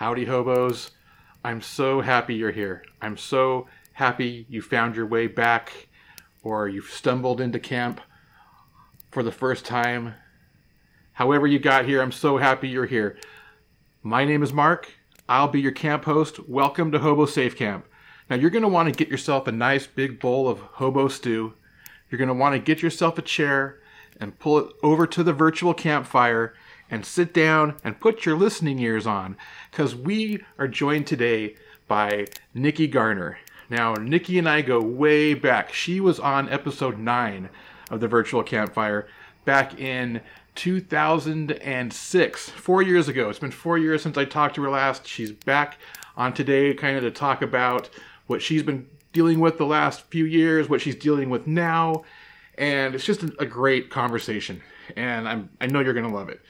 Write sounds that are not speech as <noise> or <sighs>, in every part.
Howdy, hobos. I'm so happy you're here. I'm so happy you found your way back or you've stumbled into camp for the first time. However, you got here, I'm so happy you're here. My name is Mark. I'll be your camp host. Welcome to Hobo Safe Camp. Now, you're going to want to get yourself a nice big bowl of hobo stew. You're going to want to get yourself a chair and pull it over to the virtual campfire and sit down and put your listening ears on because we are joined today by Nikki Garner. Now, Nikki and I go way back. She was on episode 9 of the virtual campfire back in 2006, four years ago. It's been four years since I talked to her last. She's back on today, kind of to talk about what she's been dealing with the last few years, what she's dealing with now, and it's just a, great conversation. And I'm, I know you're going to love it.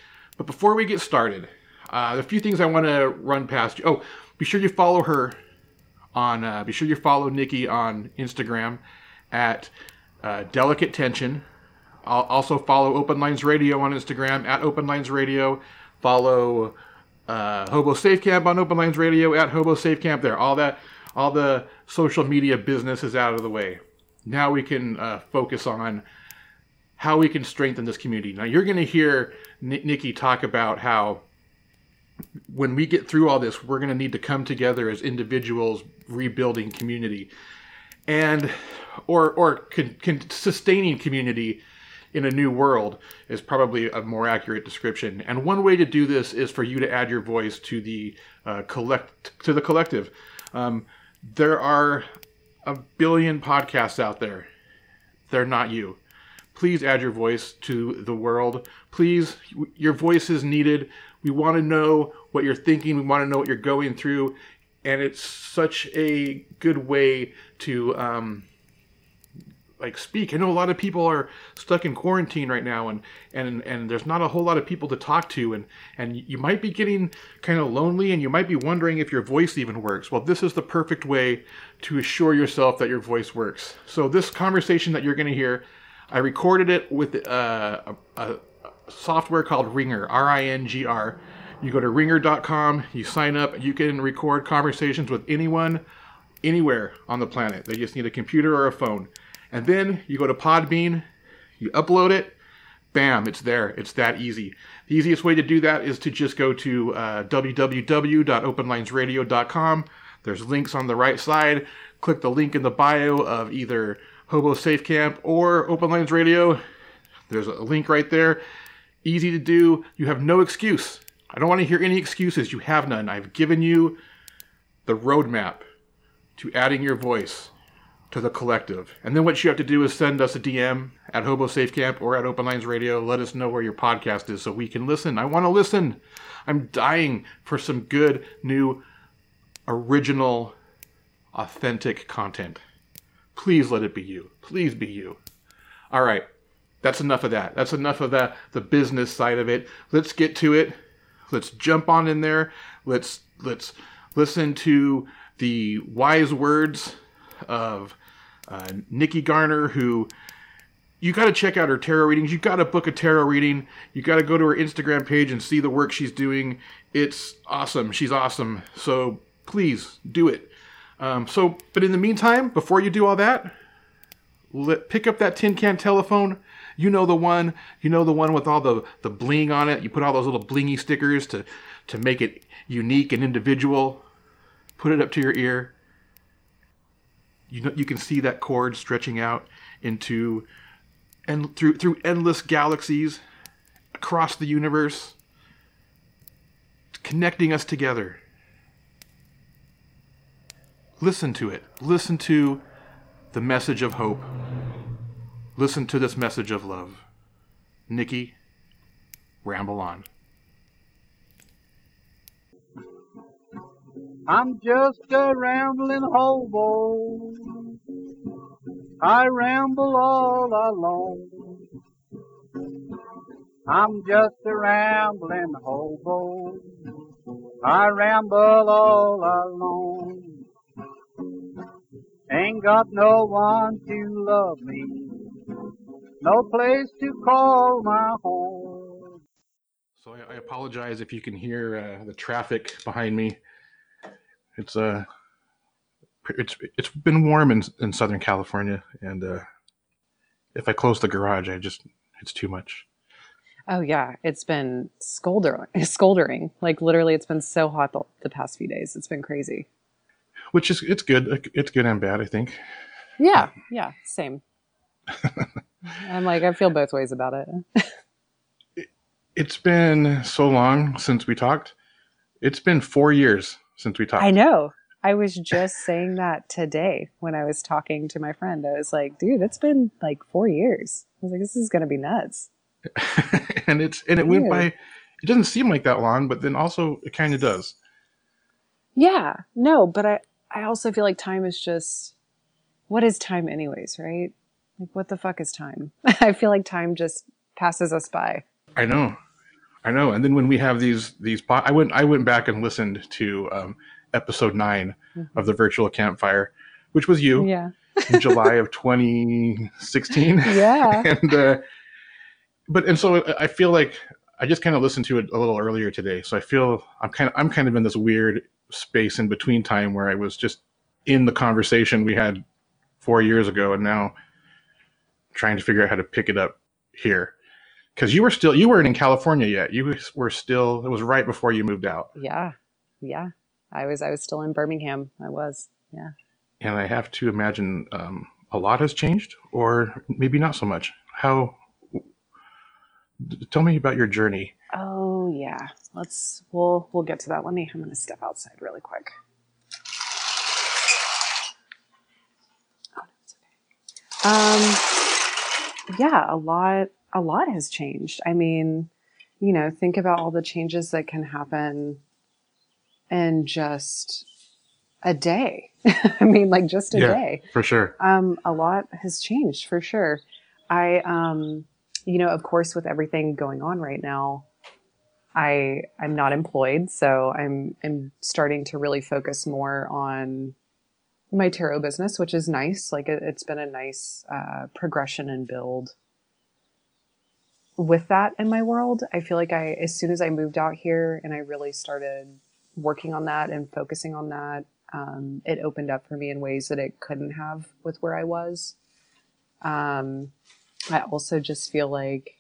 But before we get started, uh, a few things I want to run past you. Oh, be sure you follow her on. Uh, be sure you follow Nikki on Instagram at uh, Delicate Tension. I'll also follow Open Lines Radio on Instagram at Open Lines Radio. Follow uh, Hobo Safe Camp on Open Lines Radio at Hobo Safe Camp. There, all that, all the social media business is out of the way. Now we can uh, focus on how we can strengthen this community. Now you're going to hear N- Nikki talk about how when we get through all this, we're going to need to come together as individuals, rebuilding community, and or or con, con, sustaining community in a new world is probably a more accurate description. And one way to do this is for you to add your voice to the uh, collect to the collective. Um, there are a billion podcasts out there. They're not you please add your voice to the world. Please, your voice is needed. We want to know what you're thinking. We want to know what you're going through. And it's such a good way to um, like speak. I know a lot of people are stuck in quarantine right now, and and and there's not a whole lot of people to talk to, and and you might be getting kind of lonely, and you might be wondering if your voice even works. Well, this is the perfect way to assure yourself that your voice works. So this conversation that you're going to hear I recorded it with uh, a, a, software called Ringr, R I N G R. You go to ringr.com, you sign up, you can record conversations with anyone, anywhere on the planet. They just need a computer or a phone. And then you go to Podbean, you upload it, bam, it's there. It's that easy. The easiest way to do that is to just go to uh, www.openlinesradio.com. There's links on the right side. Click the link in the bio of either Hobo Safe Camp or Open Lines Radio. There's a link right there. Easy to do. You have no excuse. I don't want to hear any excuses. You have none. I've given you the roadmap to adding your voice to the collective. And then what you have to do is send us a DM at Hobo Safe Camp or at Open Lines Radio. Let us know where your podcast is so we can listen. I want to listen. I'm dying for some good, new, original, authentic content. Please let it be you. Please be you. All right. That's enough of that. That's enough of the, the business side of it. Let's get to it. Let's jump on in there. Let's let's listen to the wise words of uh, Nikki Garner, who you got to check out her tarot readings. You got to book a tarot reading. You got to go to her Instagram page and see the work she's doing. It's awesome. She's awesome. So please do it. Um, so, but in the meantime, before you do all that, let, pick up that tin can telephone. You know the one. You know the one with all the the bling on it. You put all those little blingy stickers to to make it unique and individual. Put it up to your ear. You know you can see that cord stretching out into and through through endless galaxies across the universe, connecting us together. Listen to it. Listen to the message of hope. Listen to this message of love. Nikki, ramble on. I'm just a rambling hobo. I ramble all alone. I'm just a rambling hobo. I ramble all alone. Ain't got no one to love me, no place to call my home. So I, I apologize if you can hear uh, the traffic behind me. It's uh, it's it's been warm in in Southern California, and uh, if I close the garage, I just it's too much. Oh yeah, it's been scoldering, <laughs> scoldering. Like literally, it's been so hot the, the past few days. It's been crazy. Which is it's good. It's good and bad, I think. Yeah, yeah, same. <laughs> I'm like I feel both ways about it. it's been so long since we talked. It's been four years since we talked. I know. I was just <laughs> saying that today when I was talking to my friend. I was like, dude, it's been like four years. I was like, this is gonna be nuts. <laughs> and it's and it went by it doesn't seem like that long, but then also it kind of does. Yeah. No, but I I also feel like time is just what is time anyways, right? Like what the fuck is time? <laughs> I feel like time just passes us by. I know. I know. And then when we have these these I went I went back and listened to um, episode 9 mm-hmm. of the virtual campfire, which was you. Yeah. in <laughs> July of 2016. Yeah. <laughs> and uh, but and so I feel like I just kind of listened to it a little earlier today. So I feel I'm kind of I'm kind of in this weird space in between time where I was just in the conversation we had four years ago, and now trying to figure out how to pick it up here. Because you were still you weren't in California yet. You were still. It was right before you moved out. Yeah, yeah. I was I was still in Birmingham. I was. Yeah. And I have to imagine um, a lot has changed, or maybe not so much. How tell me about your journey. Oh yeah, let's we'll we'll get to that. Let me. I'm going to step outside really quick. Oh, Um, yeah, a lot a lot has changed. I mean, you know, think about all the changes that can happen in just a day. <laughs> I mean, like just a yeah, day. For sure. Um, a lot has changed for sure. I um you know, of course, with everything going on right now, I I'm not employed, so I'm I'm starting to really focus more on my tarot business, which is nice. Like it, has been a nice uh, progression and build with that in my world. I feel like I as soon as I moved out here and I really started working on that and focusing on that, um, it opened up for me in ways that it couldn't have with where I was. Um, I also just feel like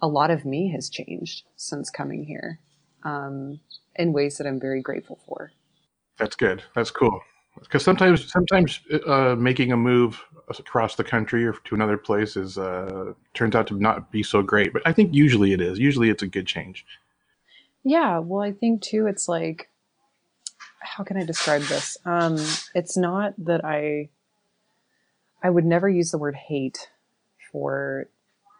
a lot of me has changed since coming here um, in ways that I'm very grateful for. That's good. That's cool. Because sometimes, sometimes uh, making a move across the country or to another place is uh, turns out to not be so great. But I think usually it is. Usually it's a good change. Yeah. Well, I think too. It's like, how can I describe this? Um, it's not that I I would never use the word hate for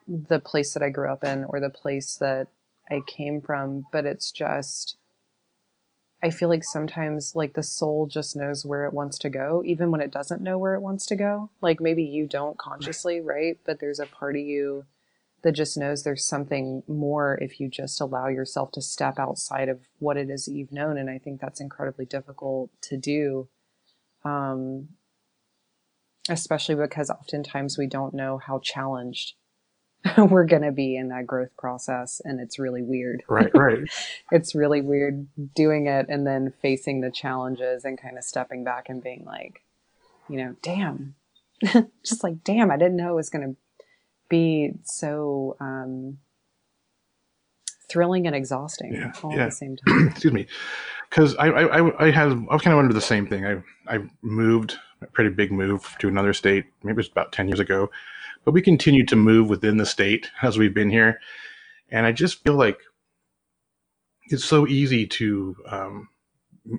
the place that I grew up in or the place that I came from, but it's just I feel like sometimes like the soul just knows where it wants to go, even when it doesn't know where it wants to go. Like maybe you don't consciously, right? But there's a part of you that just knows there's something more if you just allow yourself to step outside of what it is that you've known. And I think that's incredibly difficult to do. Um, especially because oftentimes we don't know how challenged <laughs> we're going to be in that growth process and it's really weird. Right right. <laughs> It's really weird doing it and then facing the challenges and kind of stepping back and being like you know damn. <laughs> Just like damn i didn't know it was going to be so um, thrilling and exhausting yeah, all yeah. at the same time. <clears throat> Excuse me. Because I, I i had i was kind of under the same thing. I i moved a pretty big move to another state. Maybe it was about 10 years ago. But we continue to move within the state as we've been here. And I just feel like it's so easy to um,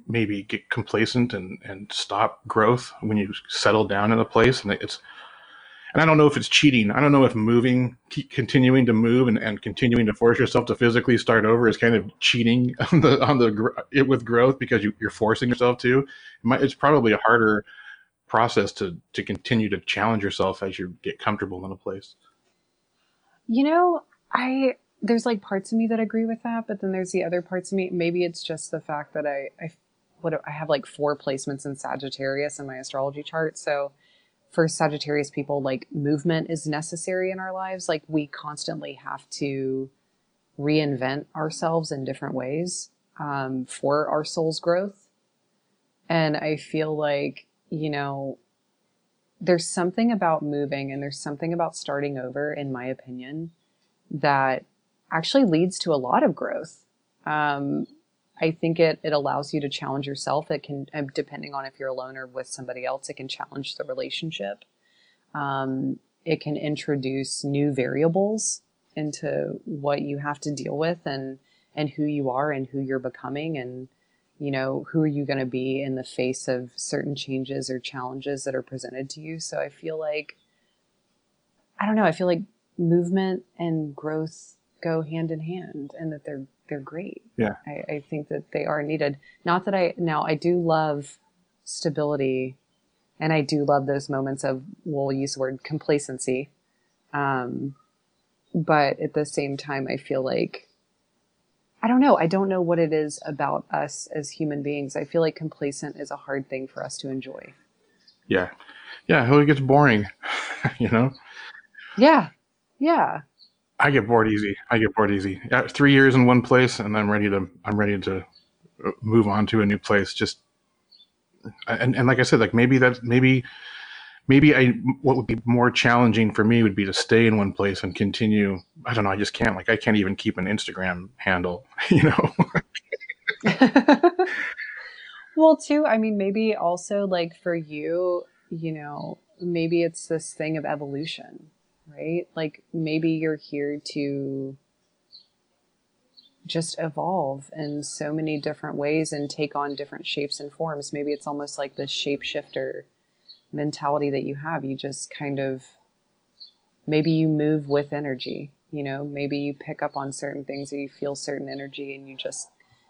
maybe get complacent and, and stop growth when you settle down in a place. And it's, and I don't know if it's cheating. I don't know if moving, continuing to move and, and continuing to force yourself to physically start over is kind of cheating <laughs> on the, on the, it with growth because you, you're forcing yourself to. It might, it's probably a harder process to to continue to challenge yourself as you get comfortable in a place? You know i there's like parts of me that agree with that but then there's the other parts of me maybe it's just the fact that i i what i have like four placements in sagittarius in my astrology chart. So for sagittarius people like movement is necessary in our lives. Like we constantly have to reinvent ourselves in different ways um, for our soul's growth. And I feel like, you know, there's something about moving and there's something about starting over, in my opinion, that actually leads to a lot of growth. Um, I think it, it allows you to challenge yourself. It can, uh, depending on if you're alone or with somebody else, it can challenge the relationship. Um, it can introduce new variables into what you have to deal with and, and who you are and who you're becoming and, you know, who are you going to be in the face of certain changes or challenges that are presented to you. So I feel like, I don't know, I feel like movement and growth go hand in hand and that they're they're great. Yeah. I, I think that they are needed. Not that I now I do love stability and I do love those moments of we'll use the word complacency. Um, but at the same time I feel like I don't know. I don't know what it is about us as human beings. I feel like complacent is a hard thing for us to enjoy. Yeah. Yeah. It gets boring, <laughs> you know? Yeah. Yeah. I get bored easy. I get bored easy. Three years in one place, and I'm ready to. I'm ready to uh, move on to a new place. Just and and like I said, like maybe that maybe maybe I what would be more challenging for me would be to stay in one place and continue. I don't know. I just can't. Like I can't even keep an Instagram handle. <laughs> You know. <laughs> well, too. I mean, maybe also like for you, you know, maybe it's this thing of evolution right? Like maybe you're here to just evolve in so many different ways and take on different shapes and forms. Maybe it's almost like this shapeshifter mentality that you have. You just kind of maybe you move with energy, you know, maybe you pick up on certain things or you feel certain energy and you just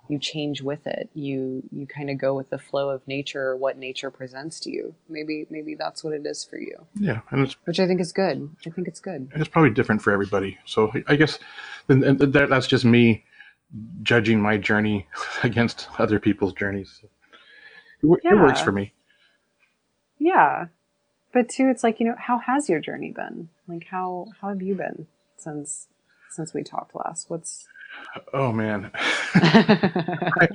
you change with it. You you kind of go with the flow of nature or what nature presents to you. Maybe maybe that's what it is for you. Yeah, and it's which I think is good. I think it's good. It's probably different for everybody. So I guess and, and that, that's just me judging my journey <laughs> against other people's journeys. It, yeah. it works for me. Yeah, but too, it's like you know, how has your journey been? Like how how have you been since since we talked last? What's Oh man. <laughs> I,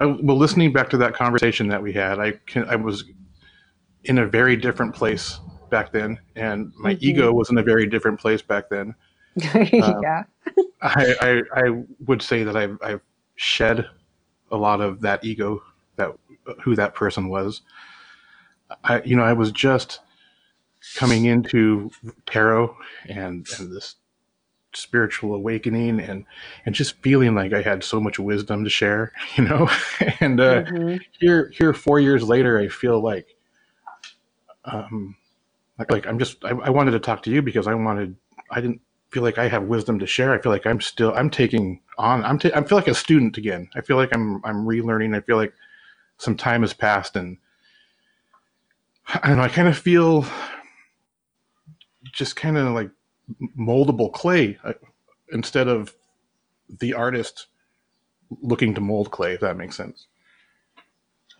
I, well, listening back to that conversation that we had, I can, I was in a very different place back then, and my mm-hmm. ego was in a very different place back then. <laughs> yeah. Um, I, I, I would say that I've I've shed a lot of that ego that who that person was. I you know I was just coming into tarot and and this spiritual awakening and and just feeling like I had so much wisdom to share, <laughs> you know. <laughs> and uh, mm-hmm. here here four years later, I feel like um like, like I'm just I, I wanted to talk to you because I wanted I didn't feel like I have wisdom to share. I feel like I'm still I'm taking on I'm ta- I feel like a student again. I feel like I'm I'm relearning. I feel like some time has passed and I don't know. I kind of feel just kind of like moldable clay uh, instead of the artist looking to mold clay, if that makes sense.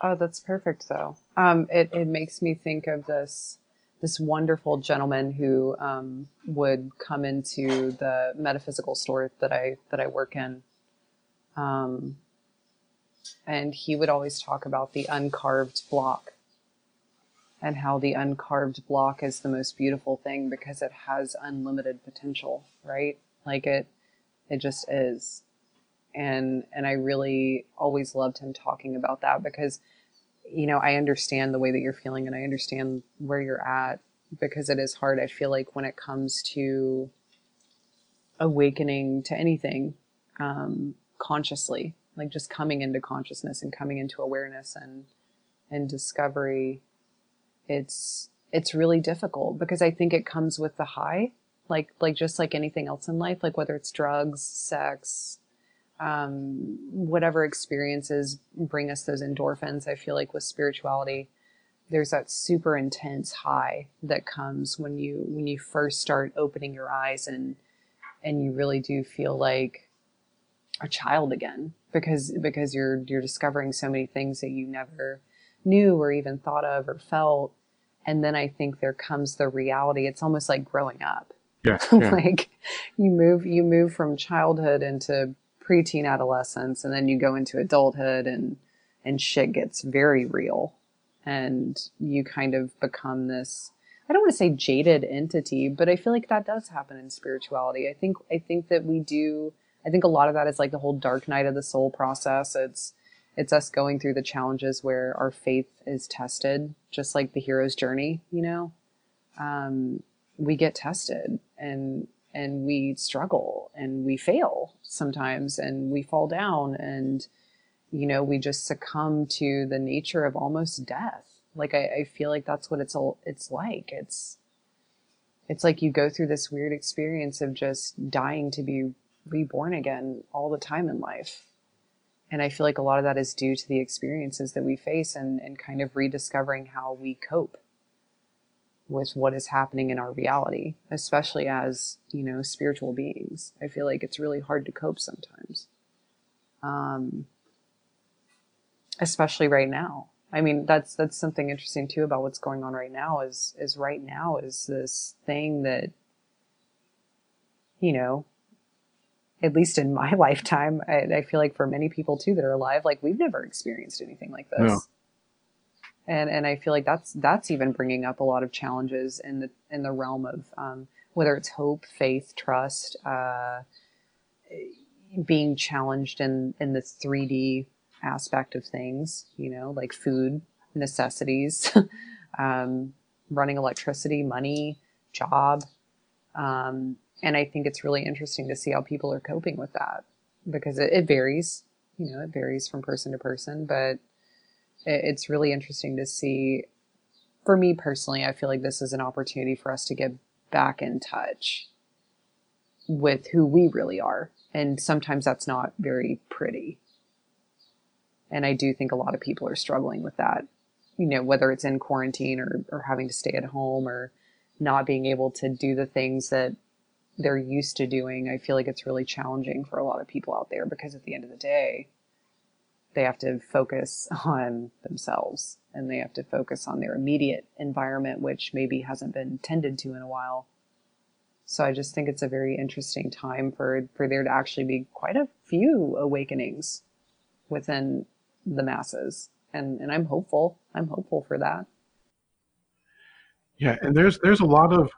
Oh, that's perfect, though. Um, it, it makes me think of this this wonderful gentleman who um, would come into the metaphysical store that I that I work in, um, and he would always talk about the uncarved block and how the uncarved block is the most beautiful thing because it has unlimited potential, right? Like it it just is. And and I really always loved him talking about that because you know, I understand the way that you're feeling and I understand where you're at because it is hard. I feel like when it comes to awakening to anything um, consciously, like just coming into consciousness and coming into awareness and and discovery it's it's really difficult because I think it comes with the high, like like just like anything else in life, like whether it's drugs, sex, um, whatever experiences bring us those endorphins. I feel like with spirituality, there's that super intense high that comes when you when you first start opening your eyes and and you really do feel like a child again because because you're you're discovering so many things that you never knew or even thought of or felt. And then I think there comes the reality. It's almost like growing up. Yeah. <laughs> yeah. like you move you move from childhood into preteen adolescence and then you go into adulthood and and shit gets very real and you kind of become this I don't want to say jaded entity, but I feel like that does happen in spirituality. I think I think that we do I think a lot of that is like the whole dark night of the soul process. It's it's us going through the challenges where our faith is tested, just like the hero's journey, you know. Um, we get tested and and we struggle and we fail sometimes and we fall down and you know we just succumb to the nature of almost death. Like i, I feel like that's what it's all it's like. It's it's like you go through this weird experience of just dying to be reborn again all the time in life and i feel like a lot of that is due to the experiences that we face and, and kind of rediscovering how we cope with what is happening in our reality, especially as, you know, spiritual beings. I feel like it's really hard to cope sometimes. Um, especially right now. I mean, that's, that's something interesting too about what's going on right now is, is right now is this thing that, you know, at least in my <laughs> lifetime, I, I feel like for many people too that are alive, like we've never experienced anything like this. No and and I feel like that's that's even bringing up a lot of challenges in the in the realm of um, whether it's hope, faith, trust, uh, being challenged in in the three D aspect of things. You know, like food, necessities, <laughs> um, running electricity, money, job, um, and I think it's really interesting to see how people are coping with that because it, it varies. You know, it varies from person to person, but it's really interesting to see. For me personally, I feel like this is an opportunity for us to get back in touch with who we really are. And sometimes that's not very pretty. And I do think a lot of people are struggling with that, you know, whether it's in quarantine or, or having to stay at home or not being able to do the things that they're used to doing. I feel like it's really challenging for a lot of people out there because at the end of the day, they have to focus <laughs> on themselves and they have to focus on their immediate environment, which maybe hasn't been tended to in a while. So I just think it's a very interesting time for, for there to actually be quite a few awakenings within the masses. And, and I'm hopeful. I'm hopeful for that. Yeah. And there's, there's a lot of,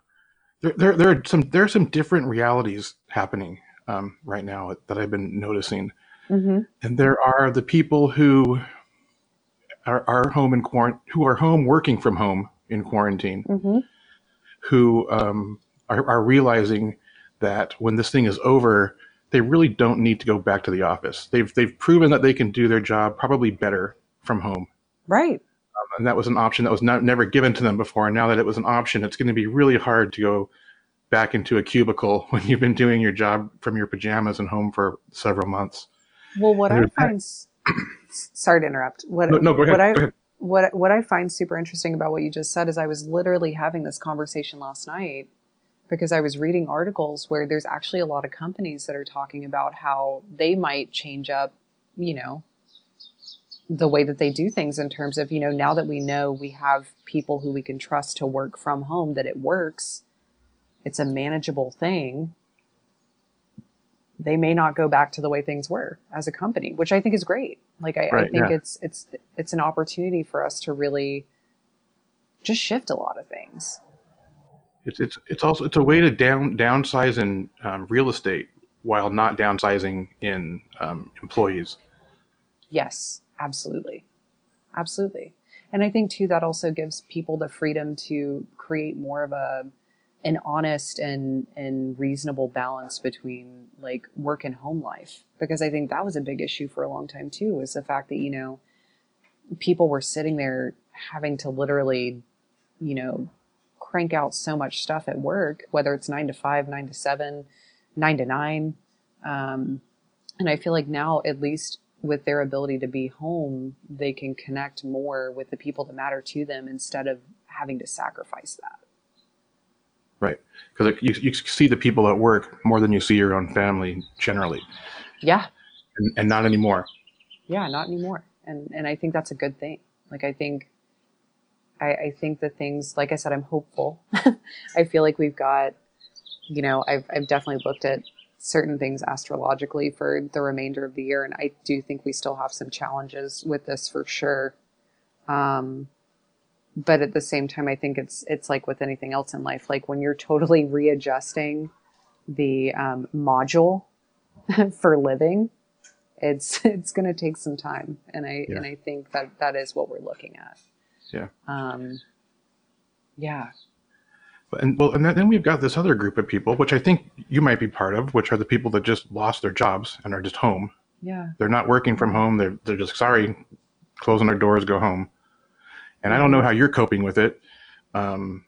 there, there, there are some, there are some different realities happening um, right now that I've been noticing. Mm-hmm. And there are the people who are, are home in quarant- who are home working from home in quarantine, mm-hmm. who um, are, are realizing that when this thing is over, they really don't need to go back to the office. They've they've proven that they can do their job probably better from home. Right. And that was an option that was not never given to them before. And now that it was an option, it's going to be really hard to go back into a cubicle <laughs> when you've been doing your job from your pajamas and home for several months. Well, what I find, <clears throat> sorry to interrupt. What, no, no, go ahead. What I, go ahead. What, what I find super interesting about what you just said is I was literally having this conversation last night because I was reading articles where there's actually a lot of companies that are talking about how they might change up, you know, the way that they do things in terms of, you know, now that we know we have people who we can trust to work from home, that it works, it's a manageable thing they may not go back to the way things were as a company, which I think is great. Like I, right, I think yeah. it's it's it's an opportunity for us to really just shift a lot of things. It's it's it's also it's a way to down downsize in um, real estate while not downsizing in um, employees. Yes, absolutely, absolutely, and I think too that also gives people the freedom to create more of a an honest and and reasonable balance between like work and home life. Because i think that was a big issue for a long time too was the fact that you know people were sitting there having to literally you know crank out so much stuff at work whether it's 9 to 5 9 to 7 9 to 9 um, and i feel like now at least with their ability to be home they can connect more with the people that matter to them instead of having to sacrifice that Right. Because you, you see the people at work more than you see your own family generally. Yeah. And, and not anymore. Yeah, not anymore. And, and I think that's a good thing. Like, I think, I, I think the things, like I said, I'm hopeful. <laughs> I feel like we've got, you know, I've I've definitely looked at certain things astrologically for the remainder of the year, and I do think we still have some challenges with this for sure. Um, but at the same time, I think it's it's like with anything else in life, like when you're totally readjusting the um, module <laughs> for living, it's <laughs> it's going to take some time, and I Yeah. and I think that that is what we're looking at. Yeah. Um, yeah. And well, and then, we've got this other group of people, which I think you might be part of, which are the people that just lost their jobs and are just home. Yeah. They're not working from home. They're they're just sorry, closing their doors, go home. And I don't know how you're coping with it, um,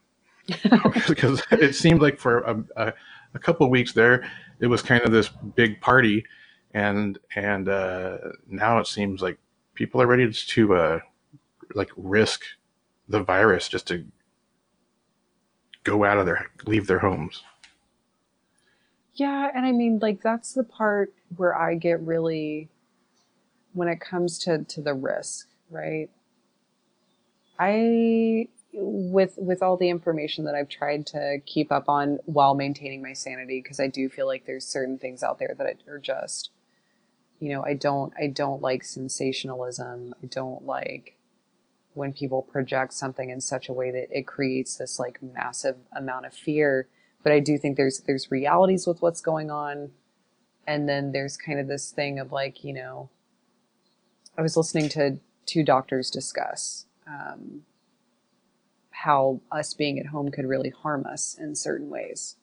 <laughs> because it seemed like for a, a, a couple of weeks there, it was kind of this big party, and and uh, now it seems like people are ready to uh, like risk the virus just to go out of their leave their homes. Yeah, and I mean, like that's the part where I get really, when it comes to to the risk, right? I, with with all the information that I've tried to keep up on while maintaining my sanity, because I do feel like there's certain things out there that are just, you know, I don't I don't like sensationalism. I don't like when people project something in such a way that it creates this like massive amount of fear. But I do think there's there's realities with what's going on, and then there's kind of this thing of like you know, I was listening to two doctors discuss um, how us being at home could really harm us in certain ways,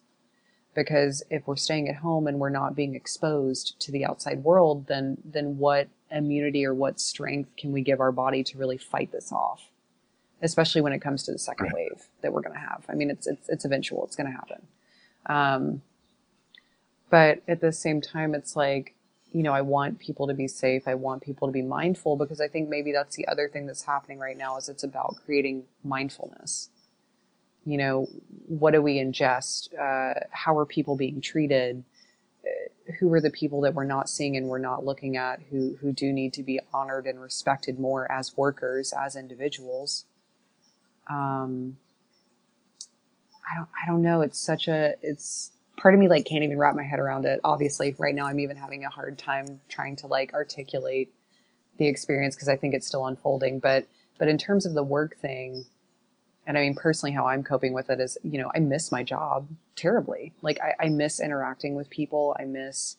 because if we're staying at home and we're not being exposed to the outside world, then then what immunity or what strength can we give our body to really fight this off? especially when it comes to the second wave that we're going to have. I mean, it's it's it's eventual. It's going to happen. Um, but at the same time, it's like you know, I want people to be safe. I want people to be mindful because I think maybe that's the other thing that's happening right now is it's about creating mindfulness. You know, what do we ingest? Uh, how are people being treated? Who are the people that we're not seeing and we're not looking at who who do need to be honored and respected more as workers, as individuals? um i don't i don't know. It's such a it's part of me like can't even wrap my head around it. Obviously right now i'm even having a hard time trying to like articulate the experience because i think it's still unfolding. But but in terms of the work thing and i mean personally how i'm coping with it is you know i miss my job terribly. Like i, I miss interacting with people. I miss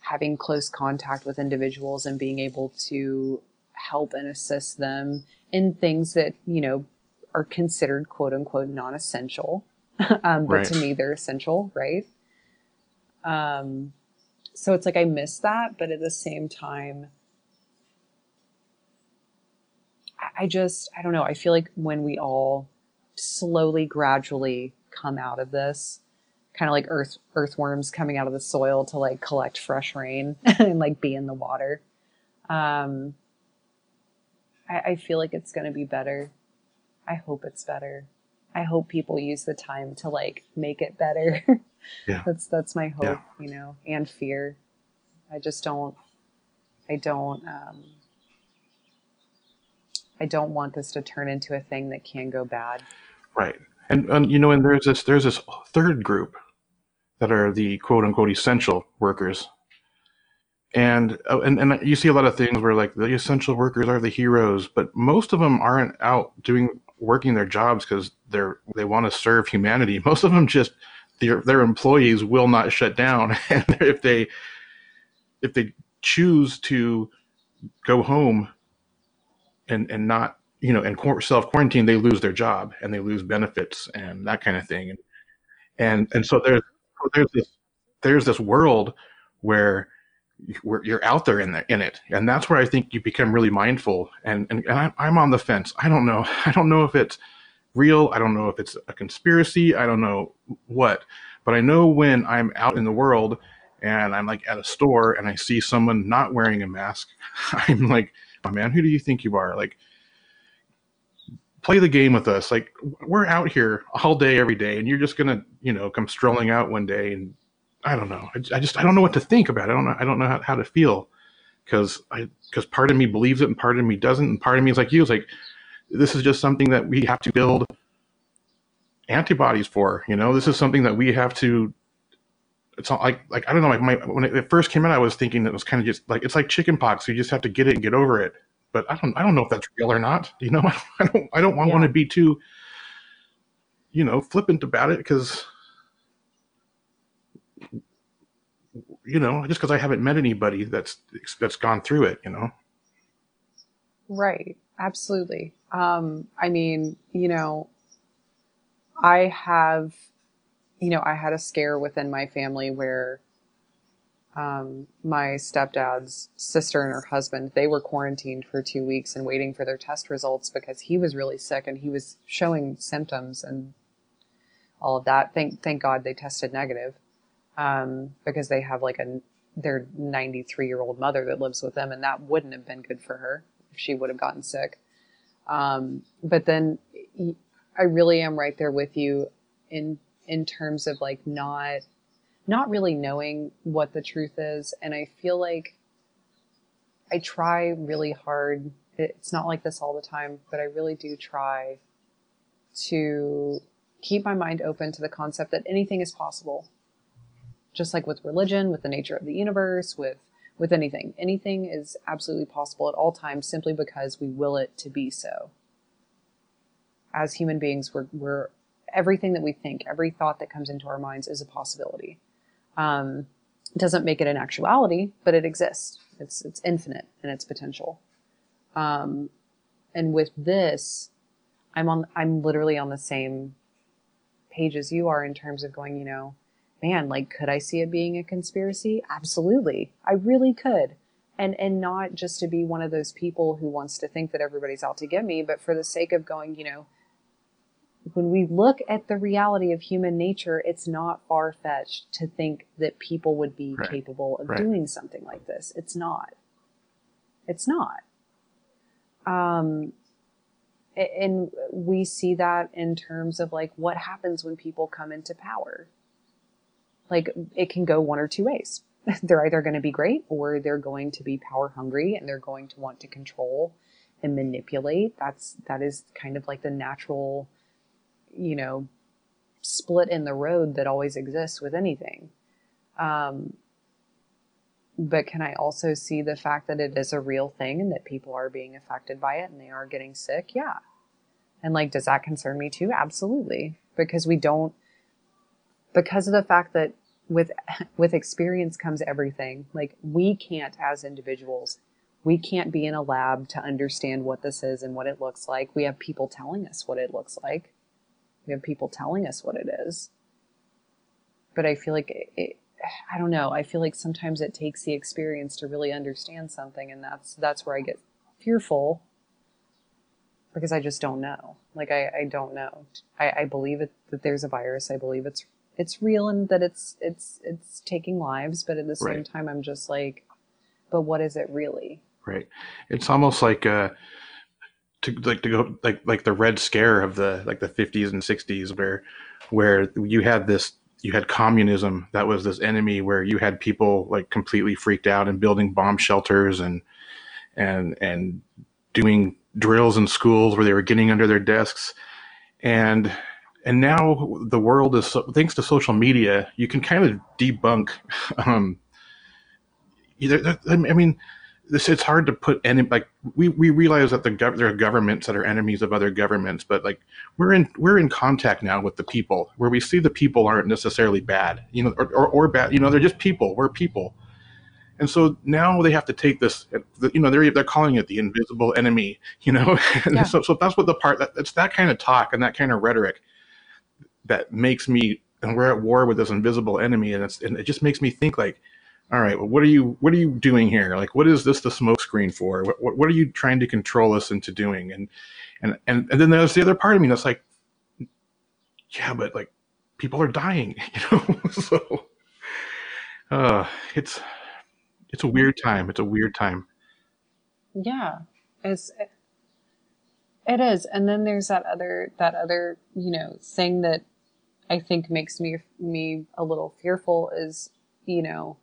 having close contact with individuals and being able to help and assist them in things that you know are considered quote unquote non-essential. <laughs> Um, but Right. to me they're essential right? Um, so it's like i miss that but at the same time I- just i don't know i feel like when we all slowly gradually come out of this kind of like earth earthworms coming out of the soil to like collect fresh rain <laughs> and like be in the water um, I, I feel like it's going to be better. I hope it's better. I hope people use the time to like make it better. <laughs> Yeah. that's that's my hope, Yeah. you know, and fear. I just don't. I don't. Um, I don't want this to turn into a thing that can go bad. Right. And, and you know, and there's this there's this third group that are the quote unquote essential workers. And, uh, and and you see a lot of things where like the essential workers are the heroes, but most of them aren't out doing working their jobs because they're they want to serve humanity. <laughs> Most of them just their their employees will not shut down, <laughs> and if they if they choose to go home and and not you know and self quarantine, they lose their job and they lose benefits and that kind of thing. And and and so there's there's this there's this world where where you're out there in the, in it, and that's where I think you become really mindful. And and, and I'm, I'm on the fence. I don't know. <laughs> I don't know if it's real. I don't know if it's a conspiracy. I don't know what, but I know when I'm out in the world and I'm like at a store and I see someone not wearing a mask, <laughs> I'm like, oh man, who do you think you are? Like, play the game with us. Like, we're out here all day, every day, and you're just gonna, you know, come strolling out one day and I don't know. I, I just I don't know what to think about. it. I don't know. I don't know how, how to feel because I because part of me believes it and part of me doesn't, and part of me is like you. It's like this is just something that we have to build antibodies for. You know, this is something that we have to. It's not like like I don't know. Like my, when it first came out, I was thinking it was kind of just like it's like chicken pox. You just have to get it and get over it. But I don't I don't know if that's real or not. You know, <laughs> I don't I don't want, Yeah. want to be too, you know, flippant about it because. You know, just because I haven't met anybody that's that's gone through it, you know. Right. Absolutely. Um, I mean, you know, I have, you know, I had a scare within my family where um, my stepdad's sister and her husband, they were quarantined for two weeks and waiting for their test results because he was really sick and he was showing symptoms and all of that. Thank, thank God they tested negative um, because they have like a, their 93 year old mother that lives with them and that wouldn't have been good for her if she would have gotten sick. Um, but then I really am right there with you in in terms of like not not really knowing what the truth is, and I feel like I try really hard. It's not like this all the time, but I really do try to keep my mind open to the concept that anything is possible. Just like with religion, with the nature of the universe, with with anything. Anything is absolutely possible at all times simply because we will it to be so. As human beings, we're, we're everything that we think, every thought that comes into our minds is a possibility. Um, it doesn't make it an actuality, but it exists. It's it's infinite in its potential. Um, and with this, I'm on. I'm literally on the same page as you are in terms of going. You know, man, like, could I see it being a conspiracy? Absolutely, I really could. And and not just to be one of those people who wants to think that everybody's out to get me, but for the sake of going, you know, when we look at the reality of human nature, it's not far fetched to think that people would be Right. capable of Right. doing something like this. It's not. It's not. Um, and we see that in terms of like what happens when people come into power. Like it can go one or two ways. <laughs> they're either going to be great or they're going to be power hungry and they're going to want to control and manipulate. That's that is kind of like the natural you know, split in the road that always exists with anything. Um, but can I also see the fact that it is a real thing and that people are being affected by it and they are getting sick? Yeah. And like, does that concern me too? Absolutely. Because we don't, because of the fact that with, <laughs> with experience comes everything. Like, we can't, as individuals, we can't be in a lab to understand what this is and what it looks like. We have people telling us what it looks like we have people telling us what it is. But i feel like it, it, i don't know. I feel like sometimes it takes the experience to really understand something and that's that's where i get fearful because i just don't know. Like i, I don't know. I, I believe it, that there's a virus. I believe it's it's real and that it's it's it's taking lives but at the same Right. time i'm just like but what is it really? Right. It's almost like uh to like to go like like the red scare of the like the 50s and 60s where where you had this you had communism that was this enemy where you had people like completely freaked out and building bomb shelters and and and doing drills in schools where they were getting under their desks. And and now the world is thanks to social media you can kind of debunk <laughs> um either i mean this it's hard to put any like we, we realize that the gov- there are governments that are enemies of other governments but like we're in we're in contact now with the people where we see the people aren't necessarily bad you know or, or, or bad you know they're just people we're people and so now they have to take this you know they're they're calling it the invisible enemy <laughs> you know and Yeah. so, so that's what the part that it's that kind of talk and that kind of rhetoric that makes me and we're at war with this invisible enemy and it's and it just makes me think like all right well what are you what are you doing here? Like what is this the smoke screen for? What, what, what are you trying to control us into doing? And and and, and then there's the other part of me that's like yeah but like people are dying <laughs> you know? <laughs> So uh it's it's a weird time. It's a weird time. Yeah, it's it is, and then there's that other that other you know thing that I think makes me me a little fearful is you know,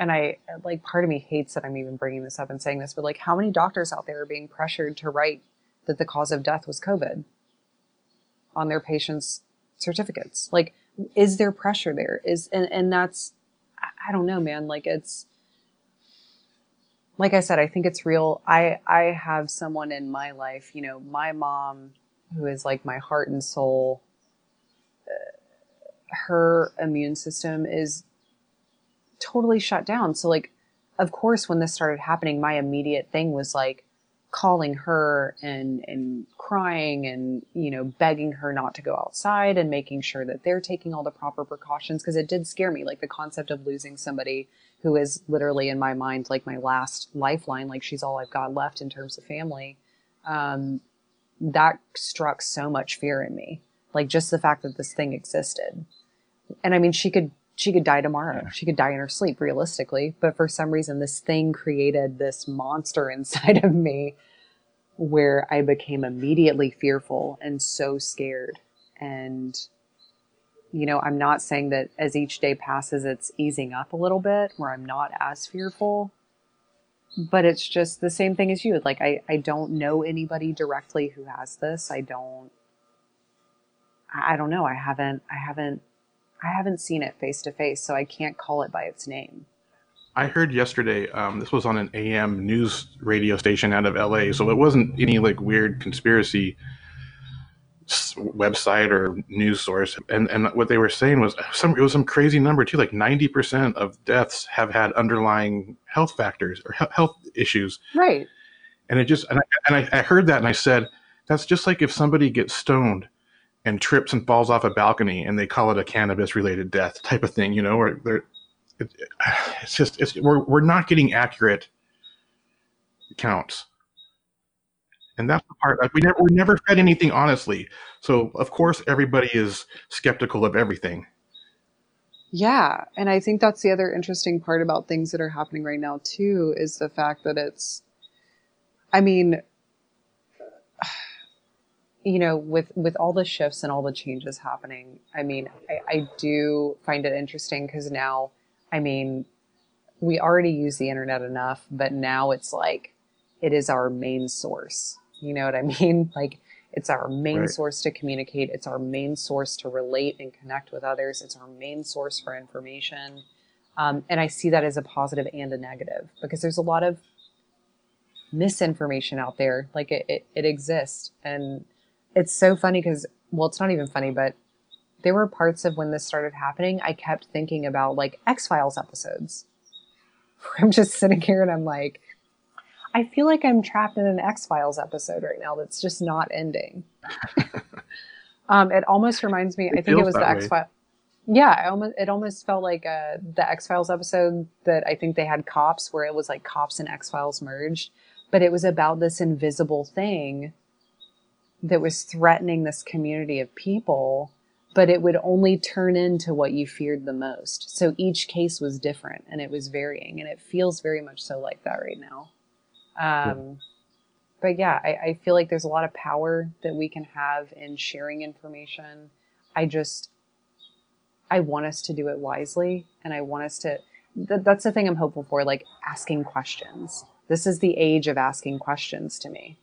and I like part of me hates that I'm even bringing this up and saying this, but like how many doctors out there are being pressured to write that the cause of death was COVID? on their patients' certificates. Like, is there pressure there? Is and and that's I don't know, man. Like it's like I said, I think it's real. I I have someone in my life, you know, my mom, who is like my heart and soul. Uh, her immune system is totally shut down. So like, of course, when this started happening, my immediate thing was like, calling her and and crying and you know begging her not to go outside and making sure that they're taking all the proper precautions because it did scare me. Like the concept of losing somebody who is literally in my mind like my last lifeline like she's all I've got left in terms of family um, that struck so much fear in me. Like just the fact that this thing existed. And I mean she could she could die tomorrow. Yeah. She could die in her sleep, realistically. But for some reason, this thing created this monster <laughs> inside of me where I became immediately fearful and so scared. And, you know, I'm not saying that as each day passes, it's easing up a little bit where I'm not as fearful. But it's just the same thing as you. Like, I, I don't know anybody directly who has this. I don't, I don't know. I haven't, I haven't I haven't seen it face to face, so I can't call it by its name. I heard yesterday. Um, this was on an AM news radio station out of LA, so it wasn't any like weird conspiracy website or news source. And and what they were saying was some it was some crazy number too. Like ninety percent of deaths have had underlying health factors or health issues. Right. And it just and I, and I, I heard that and I said that's just like if somebody gets stoned and trips and falls off a balcony and they call it a cannabis related death type of thing, you know, or they're, it, <sighs> it's just, it's, we're, we're not getting accurate counts. And that's the part, like we never, we never fed anything honestly. So of course everybody is skeptical of everything. Yeah. And I think that's the other interesting part about things that are happening right now too, is the fact that it's, I mean, you know, with with all the shifts and all the changes happening, I mean, I, I do find it interesting because now, I mean, we already use the internet enough, but now it's like it is our main source. You know what I <laughs> mean? Like it's our main right. source to communicate. It's our main source to relate and connect with others. It's our main source for information. Um, and I see that as a positive and a negative because there's a lot of misinformation out there. Like it, it, it exists. And it's so funny because well it's not even funny but there were parts of when this started happening i kept thinking about like x-files episodes. <laughs> I'm just sitting here and i'm like i feel like i'm trapped in an x-files episode right now that's just not ending. <laughs> Um, it almost reminds me it i think it was the x-files yeah I almost, it almost felt like uh, the x-files episode that i think they had cops where it was like cops and x-files merged but it was about this invisible thing that was threatening this community of people, but it would only turn into what you feared the most. So each case was different and it was varying, and it feels very much so like that right now. Um, but yeah, I, I feel like there's a lot of power that we can have in sharing information. I just, I want us to do it wisely, and I want us to. Th- that's the thing I'm hopeful for, like asking questions. This is the age of asking questions to me.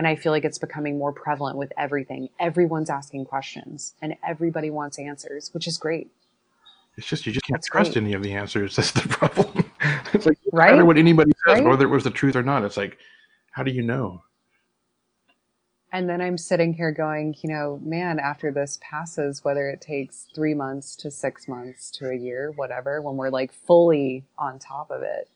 And I feel like it's becoming more prevalent with everything. Everyone's asking questions and everybody wants answers, which is great. It's just you just can't That's trust great. any of the answers. <laughs> That's the problem. <laughs> it's like right? no matter what anybody says, right? whether it was the truth or not. It's like, how do you know? And then I'm sitting here going, you know, man, after this passes, whether it takes three months to six months to a year, whatever, when we're like fully on top of it,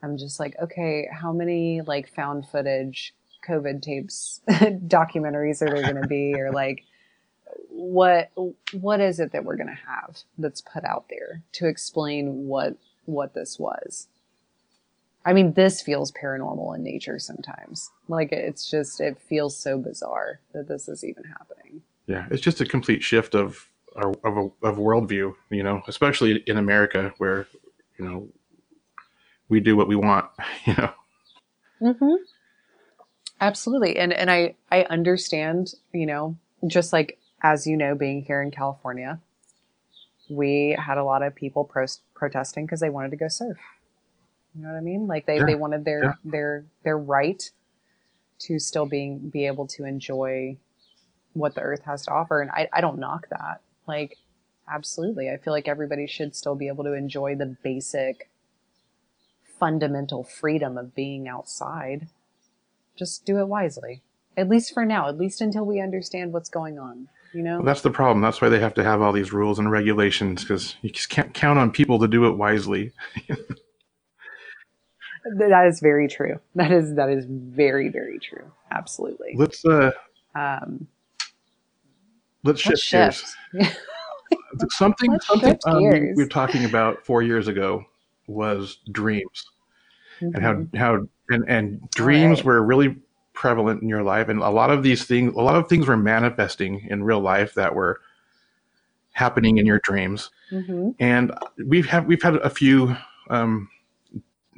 I'm just like, okay, how many like found footage COVID tapes <laughs> documentaries are there going to be, or like what what is it that we're going to have that's put out there to explain what what this was? I mean, this feels paranormal in nature sometimes. Like it's just it feels so bizarre that this is even happening. Yeah, it's just a complete shift of of a, of worldview, you know, especially in America where you know we do what we want, <laughs> you know. Mm-hmm. Absolutely. And and I I understand, you know, just like as you know being here in California, we had a lot of people pro- protesting because they wanted to go surf. You know what I mean? Like they, yeah. they wanted their yeah. their their right to still being be able to enjoy what the earth has to offer. And I, I don't knock that. Like, absolutely. I feel like everybody should still be able to enjoy the basic fundamental freedom of being outside. Just do it wisely. At least for now, at least until we understand what's going on. You know? Well, that's the problem. That's why they have to have all these rules and regulations because you just can't count on people to do it wisely. <laughs> that is very true. That is that is very very true. Absolutely. Let's uh Um, let's shift let's gears. <laughs> Something Let's something shift um, we, gears. we were talking about four years ago was dreams and how Mhm. how and and dreams right. were really prevalent in your life and a lot of these things a lot of things were manifesting in real life that were happening in your dreams Mhm. and we've had we've had a few um,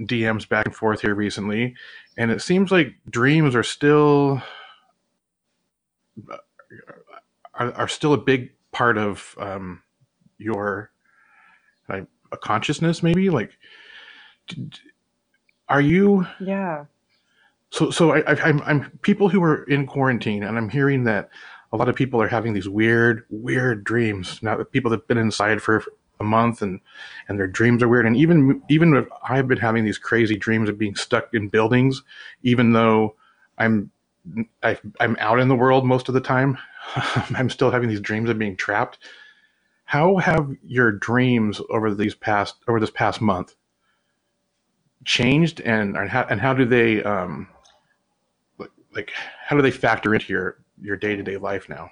DMs back and forth here recently, and it seems like dreams are still are, are still a big part of um, your like a consciousness, maybe like. d- Are you Yeah. so? So I, I, I'm, I'm people who are in quarantine, and I'm hearing that a lot of people are having these weird, weird dreams. Now, people that've been inside for a month and and their dreams are weird. And even even if I've been having these crazy dreams of being stuck in buildings, even though I'm I, I'm out in the world most of the time, <laughs> I'm still having these dreams of being trapped. How have your dreams over these past over this past month changed, and and how and how do they um like, how do they factor into your your day to day life now?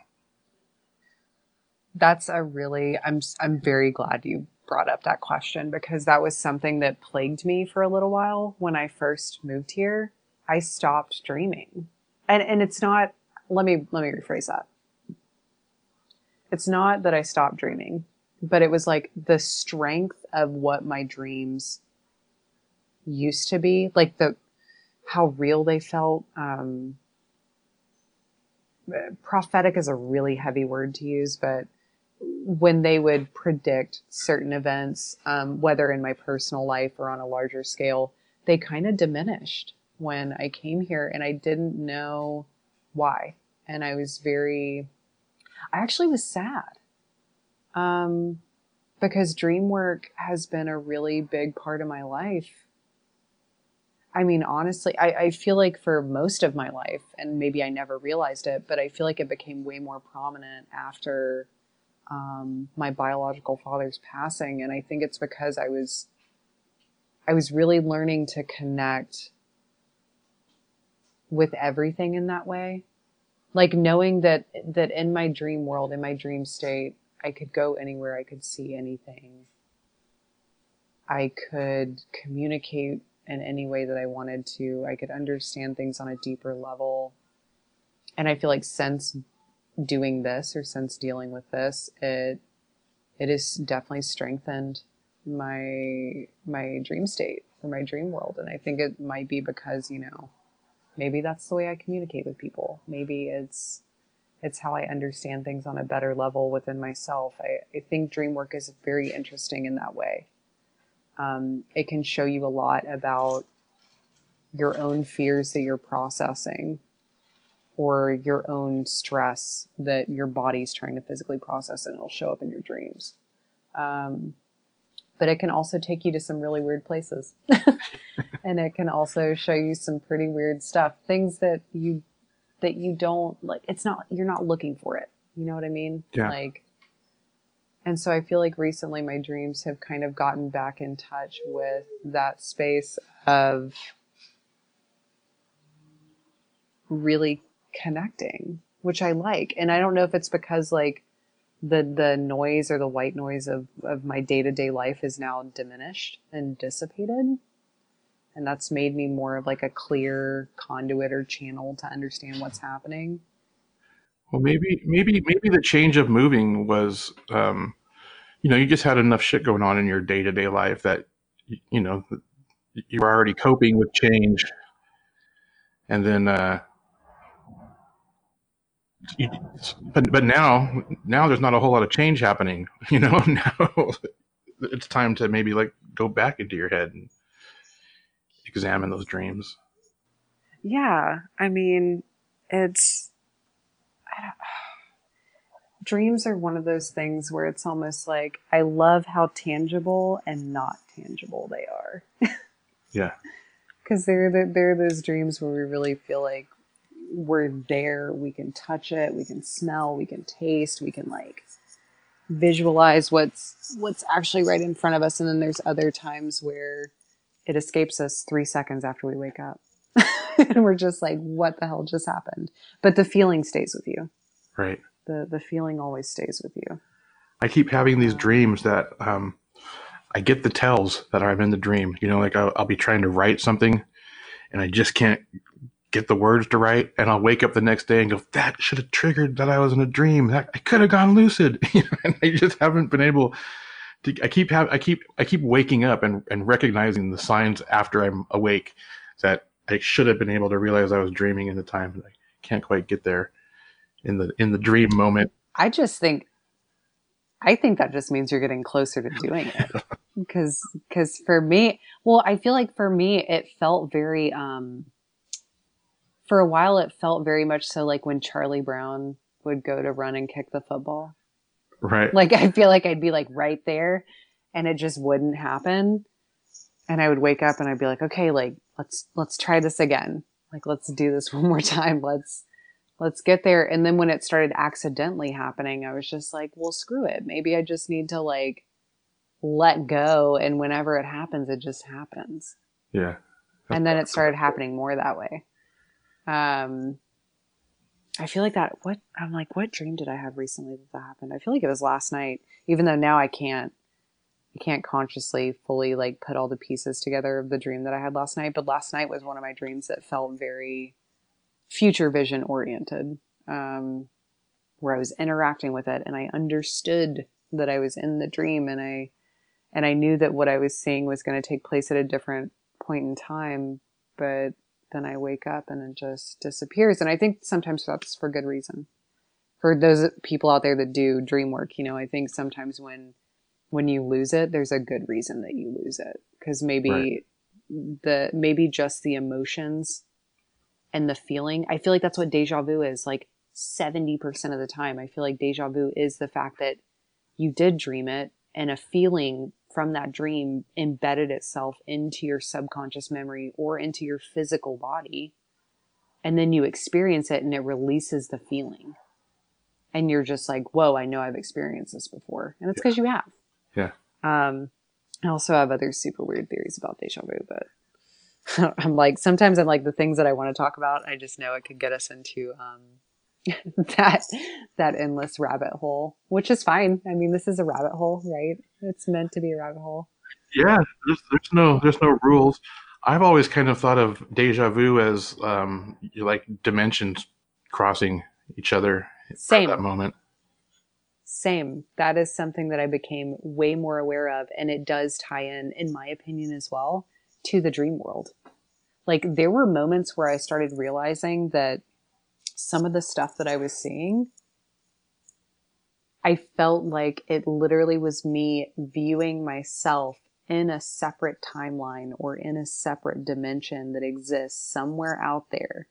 That's a really I'm i'm very glad you brought up that question because that was something that plagued me for a little while when I first moved here. I stopped dreaming. And and it's not let me let me rephrase that. It's not that I stopped dreaming, but it was like the strength of what my dreams used to be, like the how real they felt um prophetic is a really heavy word to use, but when they would predict certain events, um, whether in my personal life or on a larger scale, they kind of diminished when I came here and I didn't know why. And I was very, I actually was sad um, because dream work has been a really big part of my life. I mean, honestly, I, I feel like for most of my life, and maybe I never realized it, but I feel like it became way more prominent after um, my biological father's passing, and I think it's because I was I was really learning to connect with everything in that way, like knowing that that in my dream world, in my dream state, I could go anywhere, I could see anything, I could communicate in any way that I wanted to, I could understand things on a deeper level, and I feel like since doing this or since dealing with this, it it has definitely strengthened my my dream state or my dream world. And I think it might be because, you know, maybe that's the way I communicate with people. Maybe it's it's how I understand things on a better level within myself. I, I think dream work is very interesting in that way. Um, it can show you a lot about your own fears that you're processing or your own stress that your body's trying to physically process and it'll show up in your dreams. Um, but it can also take you to some really weird places. <laughs> and it can also show you some pretty weird stuff, things that you that you don't like it's not you're not looking for it. You know what I mean? Yeah. Like and so I feel like recently my dreams have kind of gotten back in touch with that space of really connecting, which I like. And I don't know if it's because like the the noise or the white noise of, of my day to day life is now diminished and dissipated. And that's made me more of like a clear conduit or channel to understand what's happening. Well, maybe maybe maybe the change of moving was, um, you know, you just had enough shit going on in your day to day life that you know you were already coping with change, and then, uh, you, but but now now there's not a whole lot of change happening. <laughs> You know, <laughs> now it's time to maybe like go back into your head and examine those dreams. Yeah, I mean, it's <sighs> dreams are one of those things where it's almost like I love how tangible and not tangible they are. <laughs> Yeah. Because they're the, they're those dreams where we really feel like we're there. We can touch it. We can smell. We can taste. We can like visualize what's what's actually right in front of us. And then there's other times where it escapes us three seconds after we wake up, <laughs> <laughs> and we're just like, "What the hell just happened?" But the feeling stays with you. Right. The the feeling always stays with you. I keep having these dreams that um, I get the tells that I'm in the dream. You know, like I'll, I'll be trying to write something and I just can't get the words to write. And I'll wake up the next day and go, that should have triggered that I was in a dream. That I could have gone lucid. <laughs> You know, and I just haven't been able to, I keep have, I keep, I keep waking up and, and recognizing the signs after I'm awake that I should have been able to realize I was dreaming in the time. But I can't quite get there in the, in the dream moment. I just think I think that just means you're getting closer to doing it. <laughs> Because because for me, well, I feel like for me it felt very um for a while it felt very much so like when Charlie Brown would go to run and kick the football. Right. Like I feel like I'd be like right there and it just wouldn't happen. And I would wake up and I'd be like, okay, like let's let's try this again. Like let's do this <laughs> one more time. Let's let's get there. And then when it started accidentally happening, I was just like, well, screw it. Maybe I just need to like let go. And whenever it happens, it just happens. Yeah. and then it started happening more that way. Um, I feel like that. What I'm like, what dream did I have recently that that happened? I feel like it was last night. Even though now I can't, I can't consciously fully like put all the pieces together of the dream that I had last night. But last night was one of my dreams that felt very future vision oriented, um, where I was interacting with it and I understood that I was in the dream and I and I knew that what I was seeing was going to take place at a different point in time, but then I wake up and it just disappears. And I think sometimes that's for good reason. For those people out there that do dream work, you know, I think sometimes when when you lose it, there's a good reason that you lose it because maybe Right. the maybe just the emotions and the feeling. I feel like that's what deja vu is. Like 70% of the time, I feel like deja vu is the fact that you did dream it and a feeling from that dream embedded itself into your subconscious memory or into your physical body. And then you experience it and it releases the feeling. And you're just like, whoa, I know I've experienced this before. And it's because you have. Yeah. Um, I also have other super weird theories about deja vu, but <laughs> I'm like, sometimes I'm like, the things that I want to talk about, I just know it could get us into um, <laughs> that that endless rabbit hole, which is fine. I mean, this is a rabbit hole, right? It's meant to be a rabbit hole. Yeah, there's, there's no there's no rules. I've always kind of thought of deja vu as um, like dimensions crossing each other at Same. that moment. Same. That is something that I became way more aware of, and it does tie in, in my opinion, as well, to the dream world. Like there were moments where I started realizing that some of the stuff that I was seeing, I felt like it literally was me viewing myself in a separate timeline or in a separate dimension that exists somewhere out there.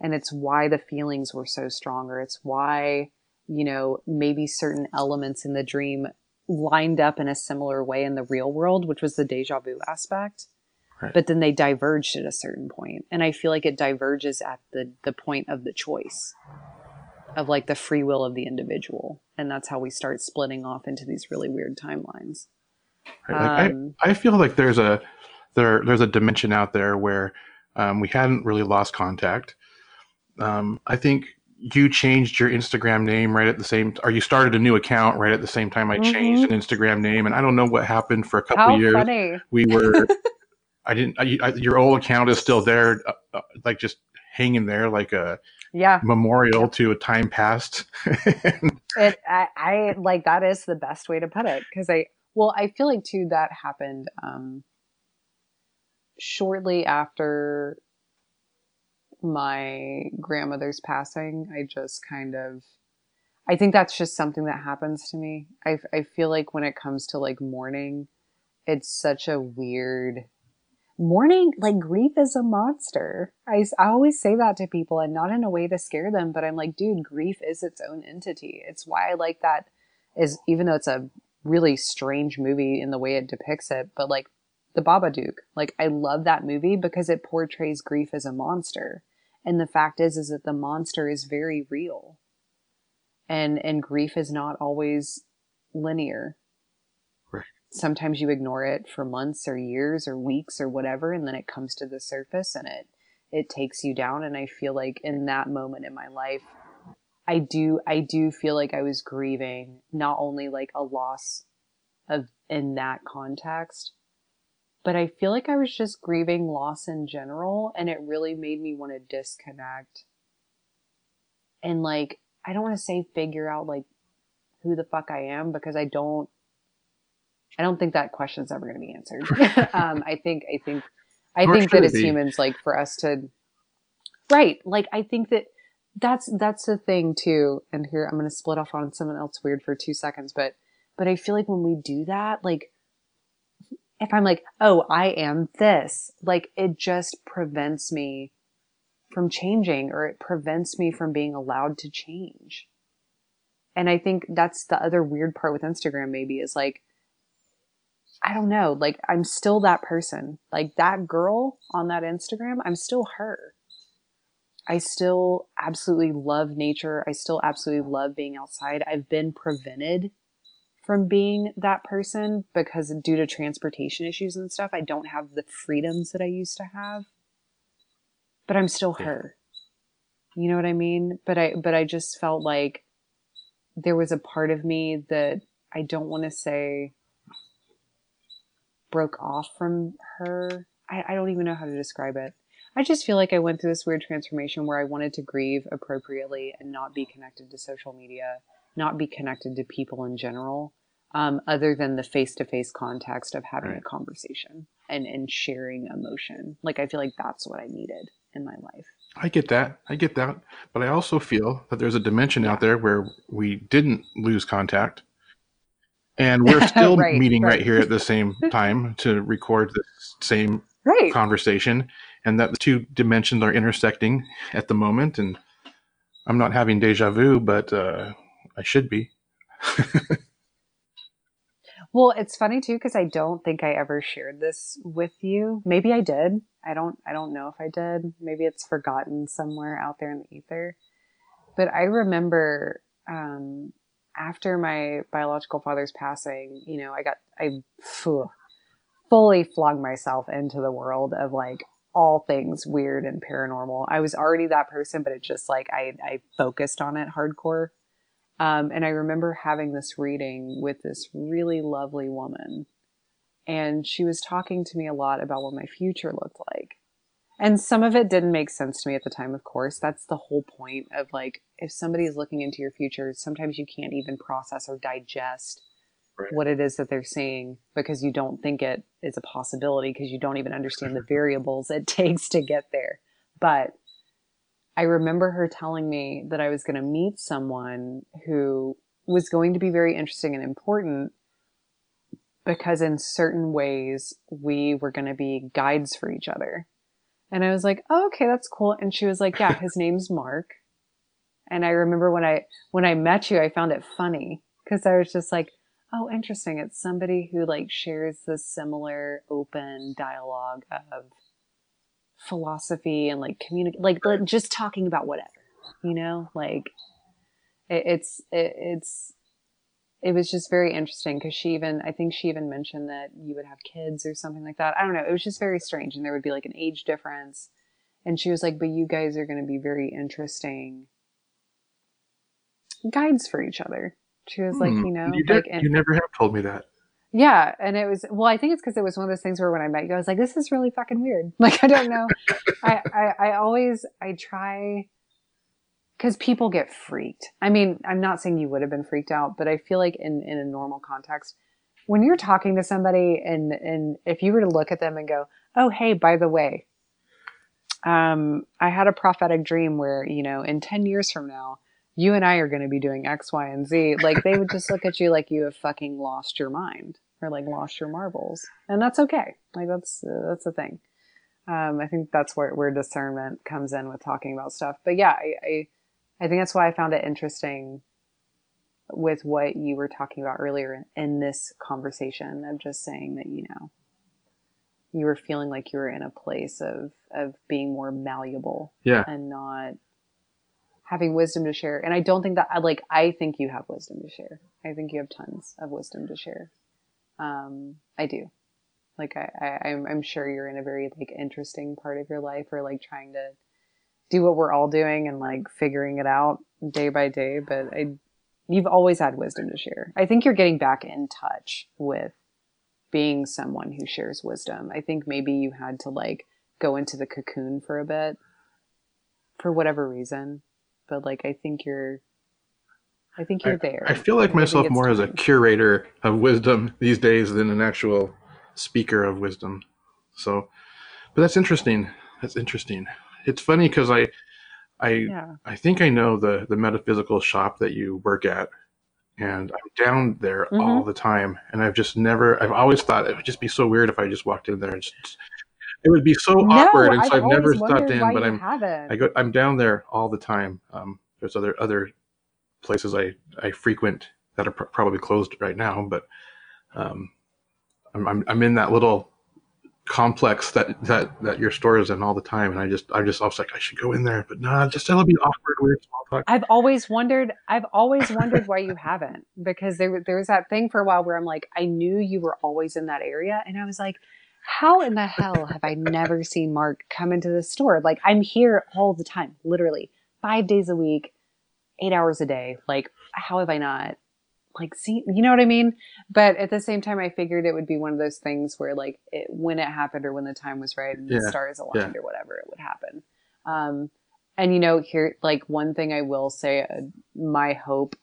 And it's why the feelings were so stronger. It's why, you know, maybe certain elements in the dream lined up in a similar way in the real world, which was the deja vu aspect. Right. But then they diverged at a certain point. And I feel like it diverges at the, the point of the choice of like the free will of the individual. And that's how we start splitting off into these really weird timelines. Right? Like, Um, I, I feel like there's a there there's a dimension out there where um, we hadn't really lost contact. Um, I think you changed your Instagram name right at the same, or you started a new account right at the same time I changed an Instagram name, and I don't know what happened for a couple Mm-hmm. How years. funny. We were, <laughs> I didn't. I, I, your old account is still there, uh, uh, like just hanging there, like a Yeah. memorial to a time past. <laughs> It, I, I like that is the best way to put it because I well I feel like too that happened um, shortly after my grandmother's passing. I just kind of I think that's just something that happens to me. I I feel like when it comes to like mourning, it's such a weird mourning, like grief is a monster. I, I always say that to people and not in a way to scare them, but I'm like, dude, grief is its own entity. It's why I like that is even though it's a really strange movie in the way it depicts it, but like the Babadook, like I love that movie because it portrays grief as a monster. And the fact is, is that the monster is very real. And, and grief is not always linear Right. sometimes you ignore it for months or years or weeks or whatever and then it comes to the surface and it it takes you down and i feel like in that moment in my life i do i do feel like i was grieving not only like a loss of in that context but i feel like i was just grieving loss in general and it really made me want to disconnect and like i don't want to say figure out like who the fuck i am because i don't I don't think that question is ever going to be answered. <laughs> um, I think, I think, I Nor think that as humans, like for us to, right. Like, I think that that's, that's the thing too. And here I'm going to split off on someone else weird for two seconds, but, but I feel like when we do that, like, if I'm like, oh, I am this, like it just prevents me from changing or it prevents me from being allowed to change. And I think that's the other weird part with Instagram maybe is like, I don't know, like I'm still that person. Like that girl on that Instagram, I'm still her. I still absolutely love nature. I still absolutely love being outside. I've been prevented from being that person because due to transportation issues and stuff, I don't have the freedoms that I used to have. But I'm still her. You know what I mean? But I but I just felt like there was a part of me that I don't want to say broke off from her. I, I don't even know how to describe it. I just feel like I went through this weird transformation where I wanted to grieve appropriately and not be connected to social media, not be connected to people in general, um, other than the face to face context of having right. a conversation and, and sharing emotion. Like, I feel like that's what I needed in my life. I get that. I get that. But I also feel that there's a dimension yeah. out there where we didn't lose contact and we're <laughs> still right, meeting right. right. here at the same <laughs> time to record the same right. conversation and that the two dimensions are intersecting at the moment and i'm not having deja vu but uh, i should be <laughs> well it's funny too because i don't think i ever shared this with you maybe i did i don't i don't know if i did maybe it's forgotten somewhere out there in the ether but i remember um, after my biological father's passing, you know, I got, I phew, fully flung myself into the world of like all things weird and paranormal. I was already that person, but it just like, I, I focused on it hardcore. Um, and I remember having this reading with this really lovely woman. And she was talking to me a lot about what my future looked like. And some of it didn't make sense to me at the time, of course. That's the whole point of like, if somebody's looking into your future, sometimes you can't even process or digest right. what it is that they're saying because you don't think it is a possibility because you don't even understand the <laughs> variables it takes to get there. But I remember her telling me that I was going to meet someone who was going to be very interesting and important because in certain ways we were going to be guides for each other and I was like, oh, okay, that's cool. And she was like, yeah, his <laughs> name's Mark. And I remember when I, when I met you, I found it funny because I was just like, oh, interesting. It's somebody who like shares this similar open dialogue of philosophy and like communicate, like, like just talking about whatever, you know, like it, it's, it, it's, it was just very interesting because she even i think she even mentioned that you would have kids or something like that. I don't know. It was just very strange and there would be like an age difference. And she was like but you guys are going to be very interesting guides for each other. She was hmm. like you know you, like, you never have told me that yeah and it was well i think it's because it was one of those things where when i met you i was like this is really fucking weird <laughs> like i don't know I, I i always i try because people get freaked. I mean, I'm not saying you would have been freaked out, but I feel like in, in a normal context, when you're talking to somebody and, and if you were to look at them and go, oh, hey, by the way, um, I had a prophetic dream where, you know, in 10 years from now, you and I are going to be doing X, Y, and Z. Like they would just look at you like you have fucking lost your mind. Or like lost your marbles, and that's okay. Like that's uh, that's the thing. Um, I think that's where where discernment comes in with talking about stuff. But yeah, I, I I think that's why I found it interesting with what you were talking about earlier in this conversation of just saying that you know you were feeling like you were in a place of of being more malleable Yeah. and not having wisdom to share and i don't think that like i think you have wisdom to share i think you have tons of wisdom to share um i do like i, I i'm i'm sure you're in a very like interesting part of your life or like trying to do what we're all doing and like figuring it out day by day but i you've always had wisdom to share i think you're getting back in touch with being someone who shares wisdom. I think maybe you had to like go into the cocoon for a bit for whatever reason. But like I think you're I think you're there. I feel like myself more as a curator of wisdom these days than an actual speaker of wisdom. So, but that's interesting. That's interesting. It's funny because I, I, Yeah. I think I know the the metaphysical shop that you work at, and I'm down there Mhm. all the time. And I've just never. I've always thought it would just be so weird if I just walked in there. And just, it would be so awkward, and so I've never always stepped in. But I'm haven't. I go. I'm down there all the time. Um, there's other other places I I frequent that are pr- probably closed right now, but um, I'm, I'm I'm in that little complex that that that your store is in all the time, and I just I just I was like I should go in there, but nah, just it'll be awkward, weird small talk. I've always wondered. I've always wondered why you haven't, because there there was that thing for a while where I'm like, I knew you were always in that area, and I was like, how in the hell have I never seen Mark come into the store? Like I'm here all the time, literally five days a week, eight hours a day. Like how have I not? Like see, you know what I mean? But at the same time, I figured it would be one of those things where like it, when it happened or when the time was right and Yeah, the stars aligned or whatever, it would happen. Um, and you know, here, like one thing I will say, uh, my hope,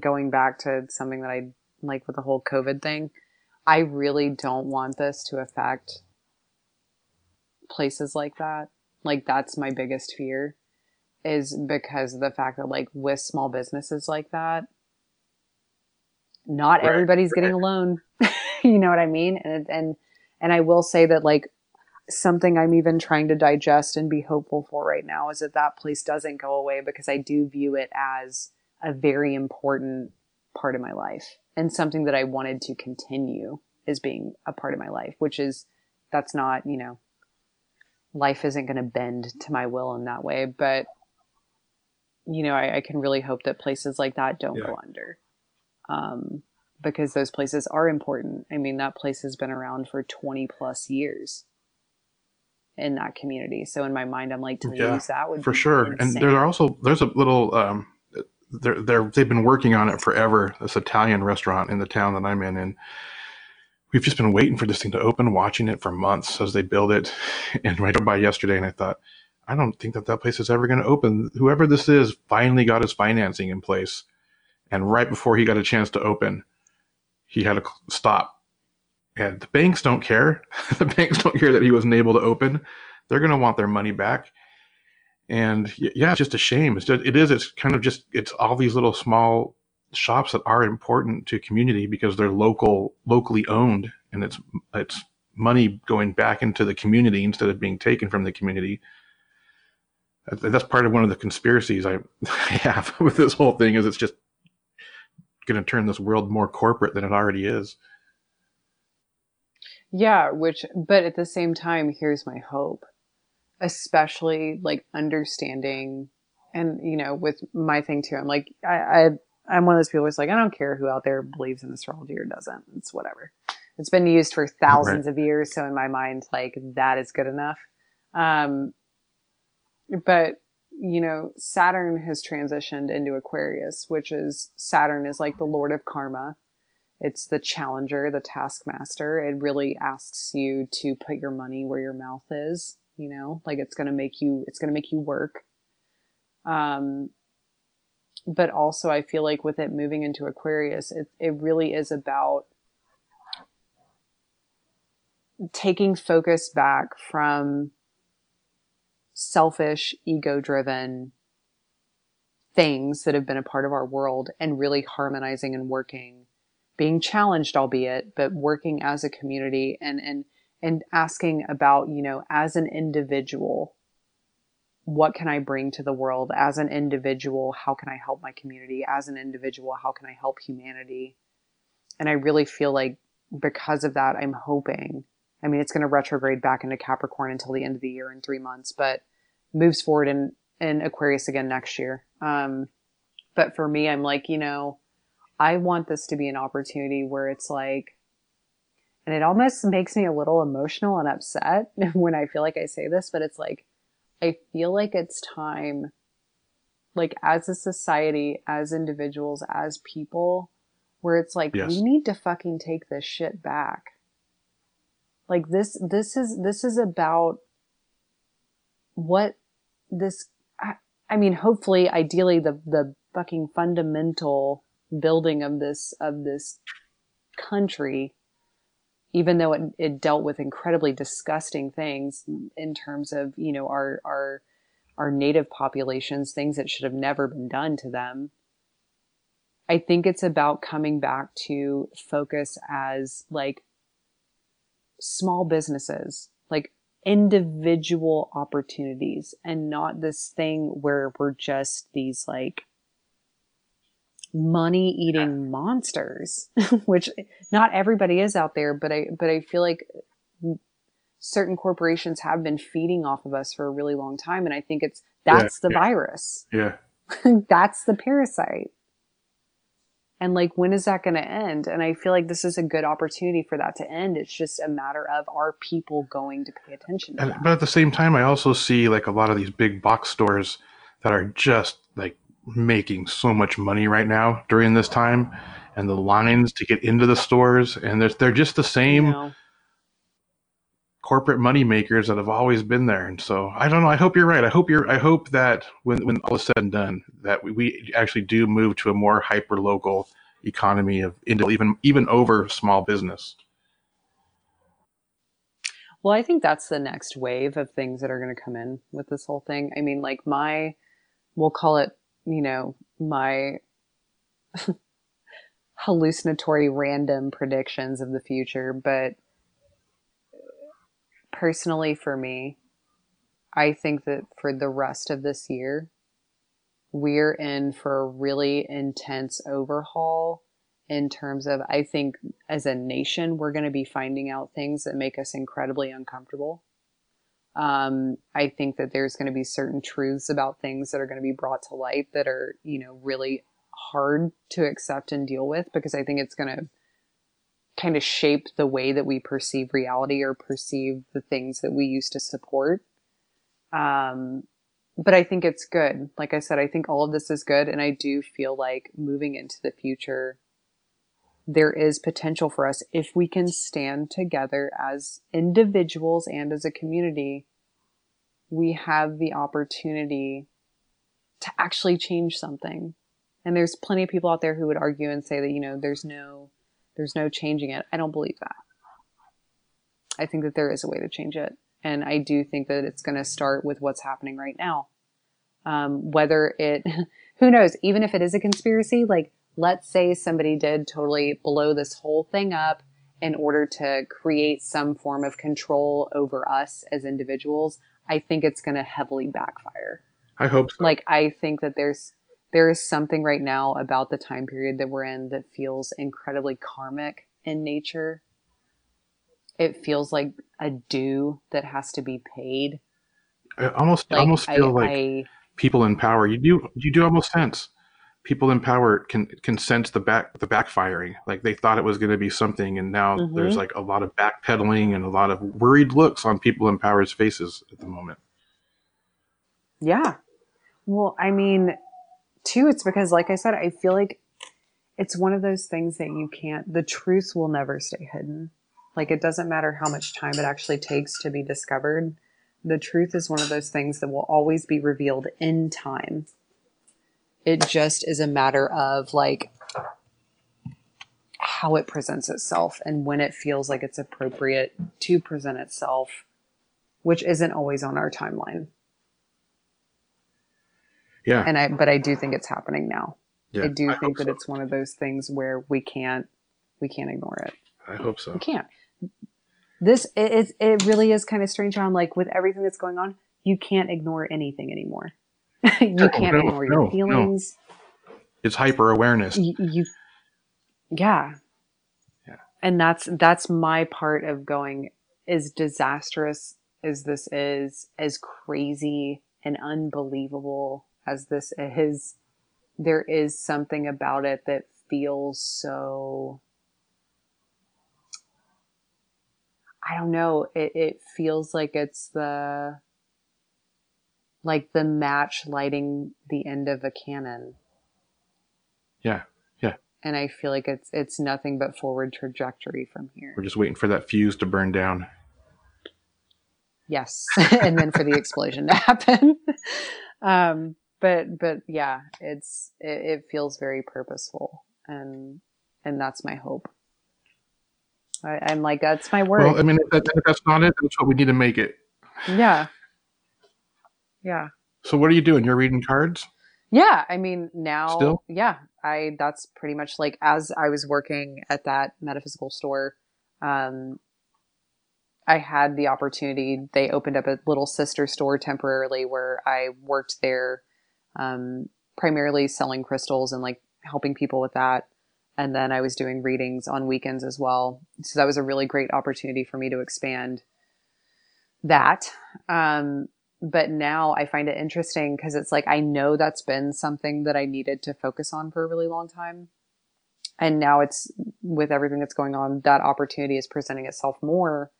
going back to something that I like with the whole COVID thing, I really don't want this to affect places like that. Like that's my biggest fear, is because of the fact that like with small businesses like that, not Right, everybody's getting a loan. <laughs> you know what I mean? And and and I will say that like something I'm even trying to digest and be hopeful for right now is that that place doesn't go away because I do view it as a very important part of my life and something that I wanted to continue as being a part of my life, which is that's not, you know, life isn't going to bend to my will in that way, but you know, I, I can really hope that places like that don't Yeah. go under. Um, because those places are important. I mean, that place has been around for 20 plus years in that community. So in my mind, I'm like, to Yeah, lose that would for sure. And there are also there's a little um, they're they're they've been working on it forever. This Italian restaurant in the town that I'm in, and we've just been waiting for this thing to open, watching it for months as they build it. <laughs> And I drove by yesterday, and I thought, I don't think that that place is ever going to open. Whoever this is finally got his financing in place, and right before he got a chance to open, he had to stop. And the banks don't care. <laughs> the banks don't care that he wasn't able to open. They're going to want their money back and yeah it's just a shame it's just it is it's kind of just it's all these little small shops that are important to community because they're local locally owned and it's it's money going back into the community instead of being taken from the community that's part of one of the conspiracies i, <laughs> have <laughs> with this whole thing is it's just going to turn this world more corporate than it already is Yeah, which, but at the same time, here's my hope, especially like understanding, and you know, with my thing too, I'm like, I, I, I'm one of those people who's like, I don't care who out there believes in astrology or doesn't. It's whatever. It's been used for thousands of years, so in my mind, like that is good enough. Um, but you know, Saturn has transitioned into Aquarius, which is Saturn is like the lord of karma it's the challenger, the taskmaster. It really asks you to put your money where your mouth is, you know, like it's going to make you, it's going to make you work. Um, but also I feel like with it moving into Aquarius, it, it really is about taking focus back from selfish, ego driven things that have been a part of our world and really harmonizing and working being challenged, albeit, but working as a community and, and, and asking about, you know, as an individual, what can I bring to the world as an individual? How can I help my community as an individual? How can I help humanity? And I really feel like because of that, I'm hoping, I mean, it's going to retrograde back into Capricorn until the end of the year in three months, but moves forward in, in Aquarius again next year. Um, but for me, I'm like, you know, I want this to be an opportunity where it's like, and it almost makes me a little emotional and upset <laughs> when I feel like I say this, but it's like, I feel like it's time, like as a society, as individuals, as people, where it's like, Yes. we need to fucking take this shit back. Like this, this is, this is about what this, I, I mean, hopefully, ideally, the, the fucking fundamental building of this, of this country even though it, it dealt with incredibly disgusting things in terms of you know our our our native populations things that should have never been done to them. I think it's about coming back to focus as like small businesses like individual opportunities and not this thing where we're just these like money eating monsters <laughs> which not everybody is out there but i but i feel like certain corporations have been feeding off of us for a really long time and i think it's that's the yeah. virus Yeah. <laughs> that's the parasite and like when is that going to end? And i feel like this is a good opportunity for that to end. It's just a matter of are people going to pay attention to And, but at the same time, I also see like a lot of these big box stores that are just like making so much money right now during this time, and the lines to get into the stores, and they're they're just the you same know? Corporate money makers that have always been there. And so I don't know. I hope you're right. I hope you're. I hope that when when all is said and done, that we, we actually do move to a more hyper local economy of even even over small business. Well, I think that's the next wave of things that are going to come in with this whole thing. I mean, like my, we'll call it, you know, my <laughs> hallucinatory random predictions of the future. But personally, for me, I think that for the rest of this year, we're in for a really intense overhaul in terms of I think as a nation we're going to be finding out things that make us incredibly uncomfortable. Um, I think that there's going to be certain truths about things that are going to be brought to light that are you know really hard to accept and deal with because I think it's going to kind of shape the way that we perceive reality or perceive the things that we used to support. Um, but I think it's good. Like I said, I think all of this is good. And I do feel like moving into the future, there is potential for us if we can stand together as individuals and as a community. We have the opportunity to actually change something. And there's plenty of people out there who would argue and say that, you know, there's no, there's no changing it. I don't believe that. I think that there is a way to change it. And I do think that it's going to start with what's happening right now. Um, whether it, <laughs> who knows, even if it is a conspiracy, like let's say somebody did totally blow this whole thing up in order to create some form of control over us as individuals, I think it's going to heavily backfire. I hope so. Like I think that there's there is something right now about the time period that we're in that feels incredibly karmic in nature. It feels like a due that has to be paid. I almost I Like almost I, feel like I people in power. You do you do almost sense people in power can can sense the back the backfiring. Like they thought it was going to be something, and now Mhm. there's like a lot of backpedaling and a lot of worried looks on people in power's faces at the moment. Yeah. Well, I mean, too, it's because, like I said, I feel like it's one of those things that you can't, the truth will never stay hidden. Like, it doesn't matter how much time it actually takes to be discovered. The truth is one of those things that will always be revealed in time. It just is a matter of, like, how it presents itself and when it feels like it's appropriate to present itself, which isn't always on our timeline Yeah, and I but I do think it's happening now. yeah. I do hope think that so. it's one of those things where we can't We can't ignore it. I hope so. We can't. This it it, it really is kind of strange. How I'm like with everything that's going on, you can't ignore anything anymore. <laughs> you No, can't no, ignore no, your no. feelings. It's hyper awareness. you, you yeah Yeah. and that's that's my part of going as disastrous as this is as crazy and unbelievable as this is there is something about it that feels so i don't know it, it feels like it's the like the match lighting the end of a cannon Yeah. Yeah. and I feel like it's it's nothing but forward trajectory from here. We're just waiting for that fuse to burn down. Yes, <laughs> and then for the explosion to <laughs> happen. um, but but yeah, it's it, it feels very purposeful, and and that's my hope. I, I'm like that's my work. Well, I mean, if, that, if that's not it, that's what we need to make it. yeah, yeah, So, what are you doing? You're reading cards? yeah. I mean now, Still? yeah. I that's pretty much like as I was working at that metaphysical store. Um, I had the opportunity. They opened up a little sister store temporarily where I worked there, um, primarily selling crystals and like helping people with that. And then I was doing readings on weekends as well. So that was a really great opportunity for me to expand that. Um, but now I find it interesting because it's like I know that's been something that I needed to focus on for a really long time. And now it's with everything that's going on, that opportunity is presenting itself more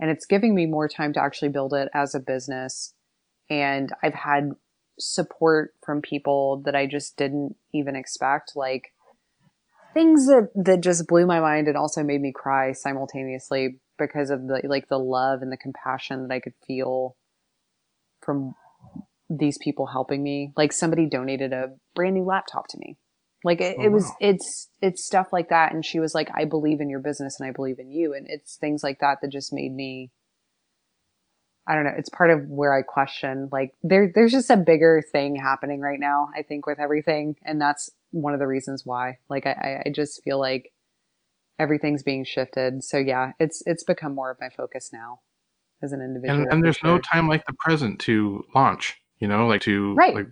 and it's giving me more time to actually build it as a business. And I've had support from people that I just didn't even expect, like things that, that just blew my mind and also made me cry simultaneously because of the like the love and the compassion that I could feel from these people helping me. Like somebody donated a brand new laptop to me. Like it, Oh, it was, wow. it's, it's stuff like that. And she was like, I believe in your business and I believe in you. And it's things like that that just made me, I don't know. It's part of where I question, like there, there's just a bigger thing happening right now, I think with everything. And that's one of the reasons why, like, I, I- just feel like everything's being shifted. So yeah, it's, it's become more of my focus now as an individual. And, and there's no time like the present to launch, you know, like to Right. like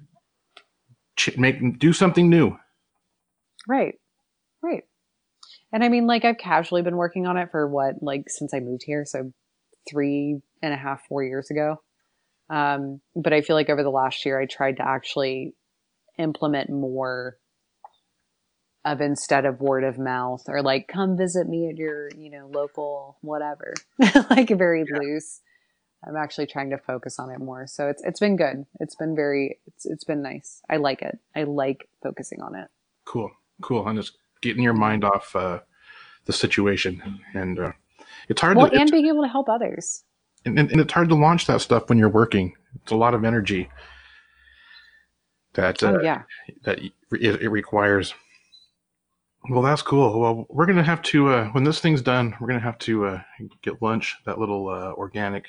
ch- make do something new. Right. Right. And I mean, like, I've casually been working on it for what, like, since I moved here. So three and a half, four years ago. Um, but I feel like over the last year, I tried to actually implement more of instead of word of mouth or like, come visit me at your, you know, local whatever, <laughs> like very loose. I'm actually trying to focus on it more. So it's, it's been good. It's been very, it's, it's been nice. I like it. I like focusing on it. Cool, cool. And just getting your mind off uh, the situation, and uh, it's hard. Well, to, and being able to help others. And, and it's hard to launch that stuff when you're working. It's a lot of energy that uh, oh yeah. that it, it requires. Well, that's cool. Well, we're gonna have to uh, when this thing's done, we're gonna have to uh, get lunch. That little uh, organic.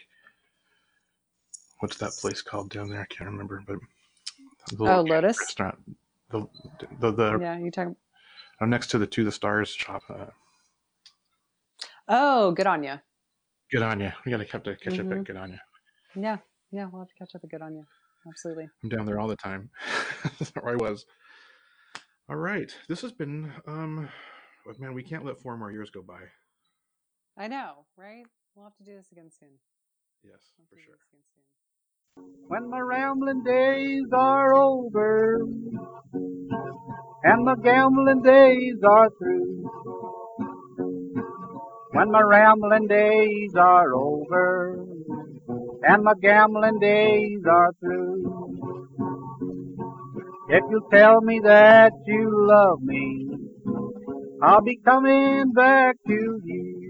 What's that place called down there? I can't remember, but the Oh, Lotus. restaurant. The the, the Yeah, you talking? uh, next to the to the stars shop. Uh, Oh, good on you. Good on you. We gotta have to catch up Mhm. at Good on you. Yeah, yeah, we'll have to catch up. with Good on you. Absolutely. I'm down there all the time. <laughs> or I was. All right. This has been um but man, we can't let four more years go by. I know, right? We'll have to do this again soon. Yes, We'll for sure. this again soon. When my rambling days are over and my gambling days are through. When my rambling days are over and my gambling days are through. If you tell me that you love me, I'll be coming back to you.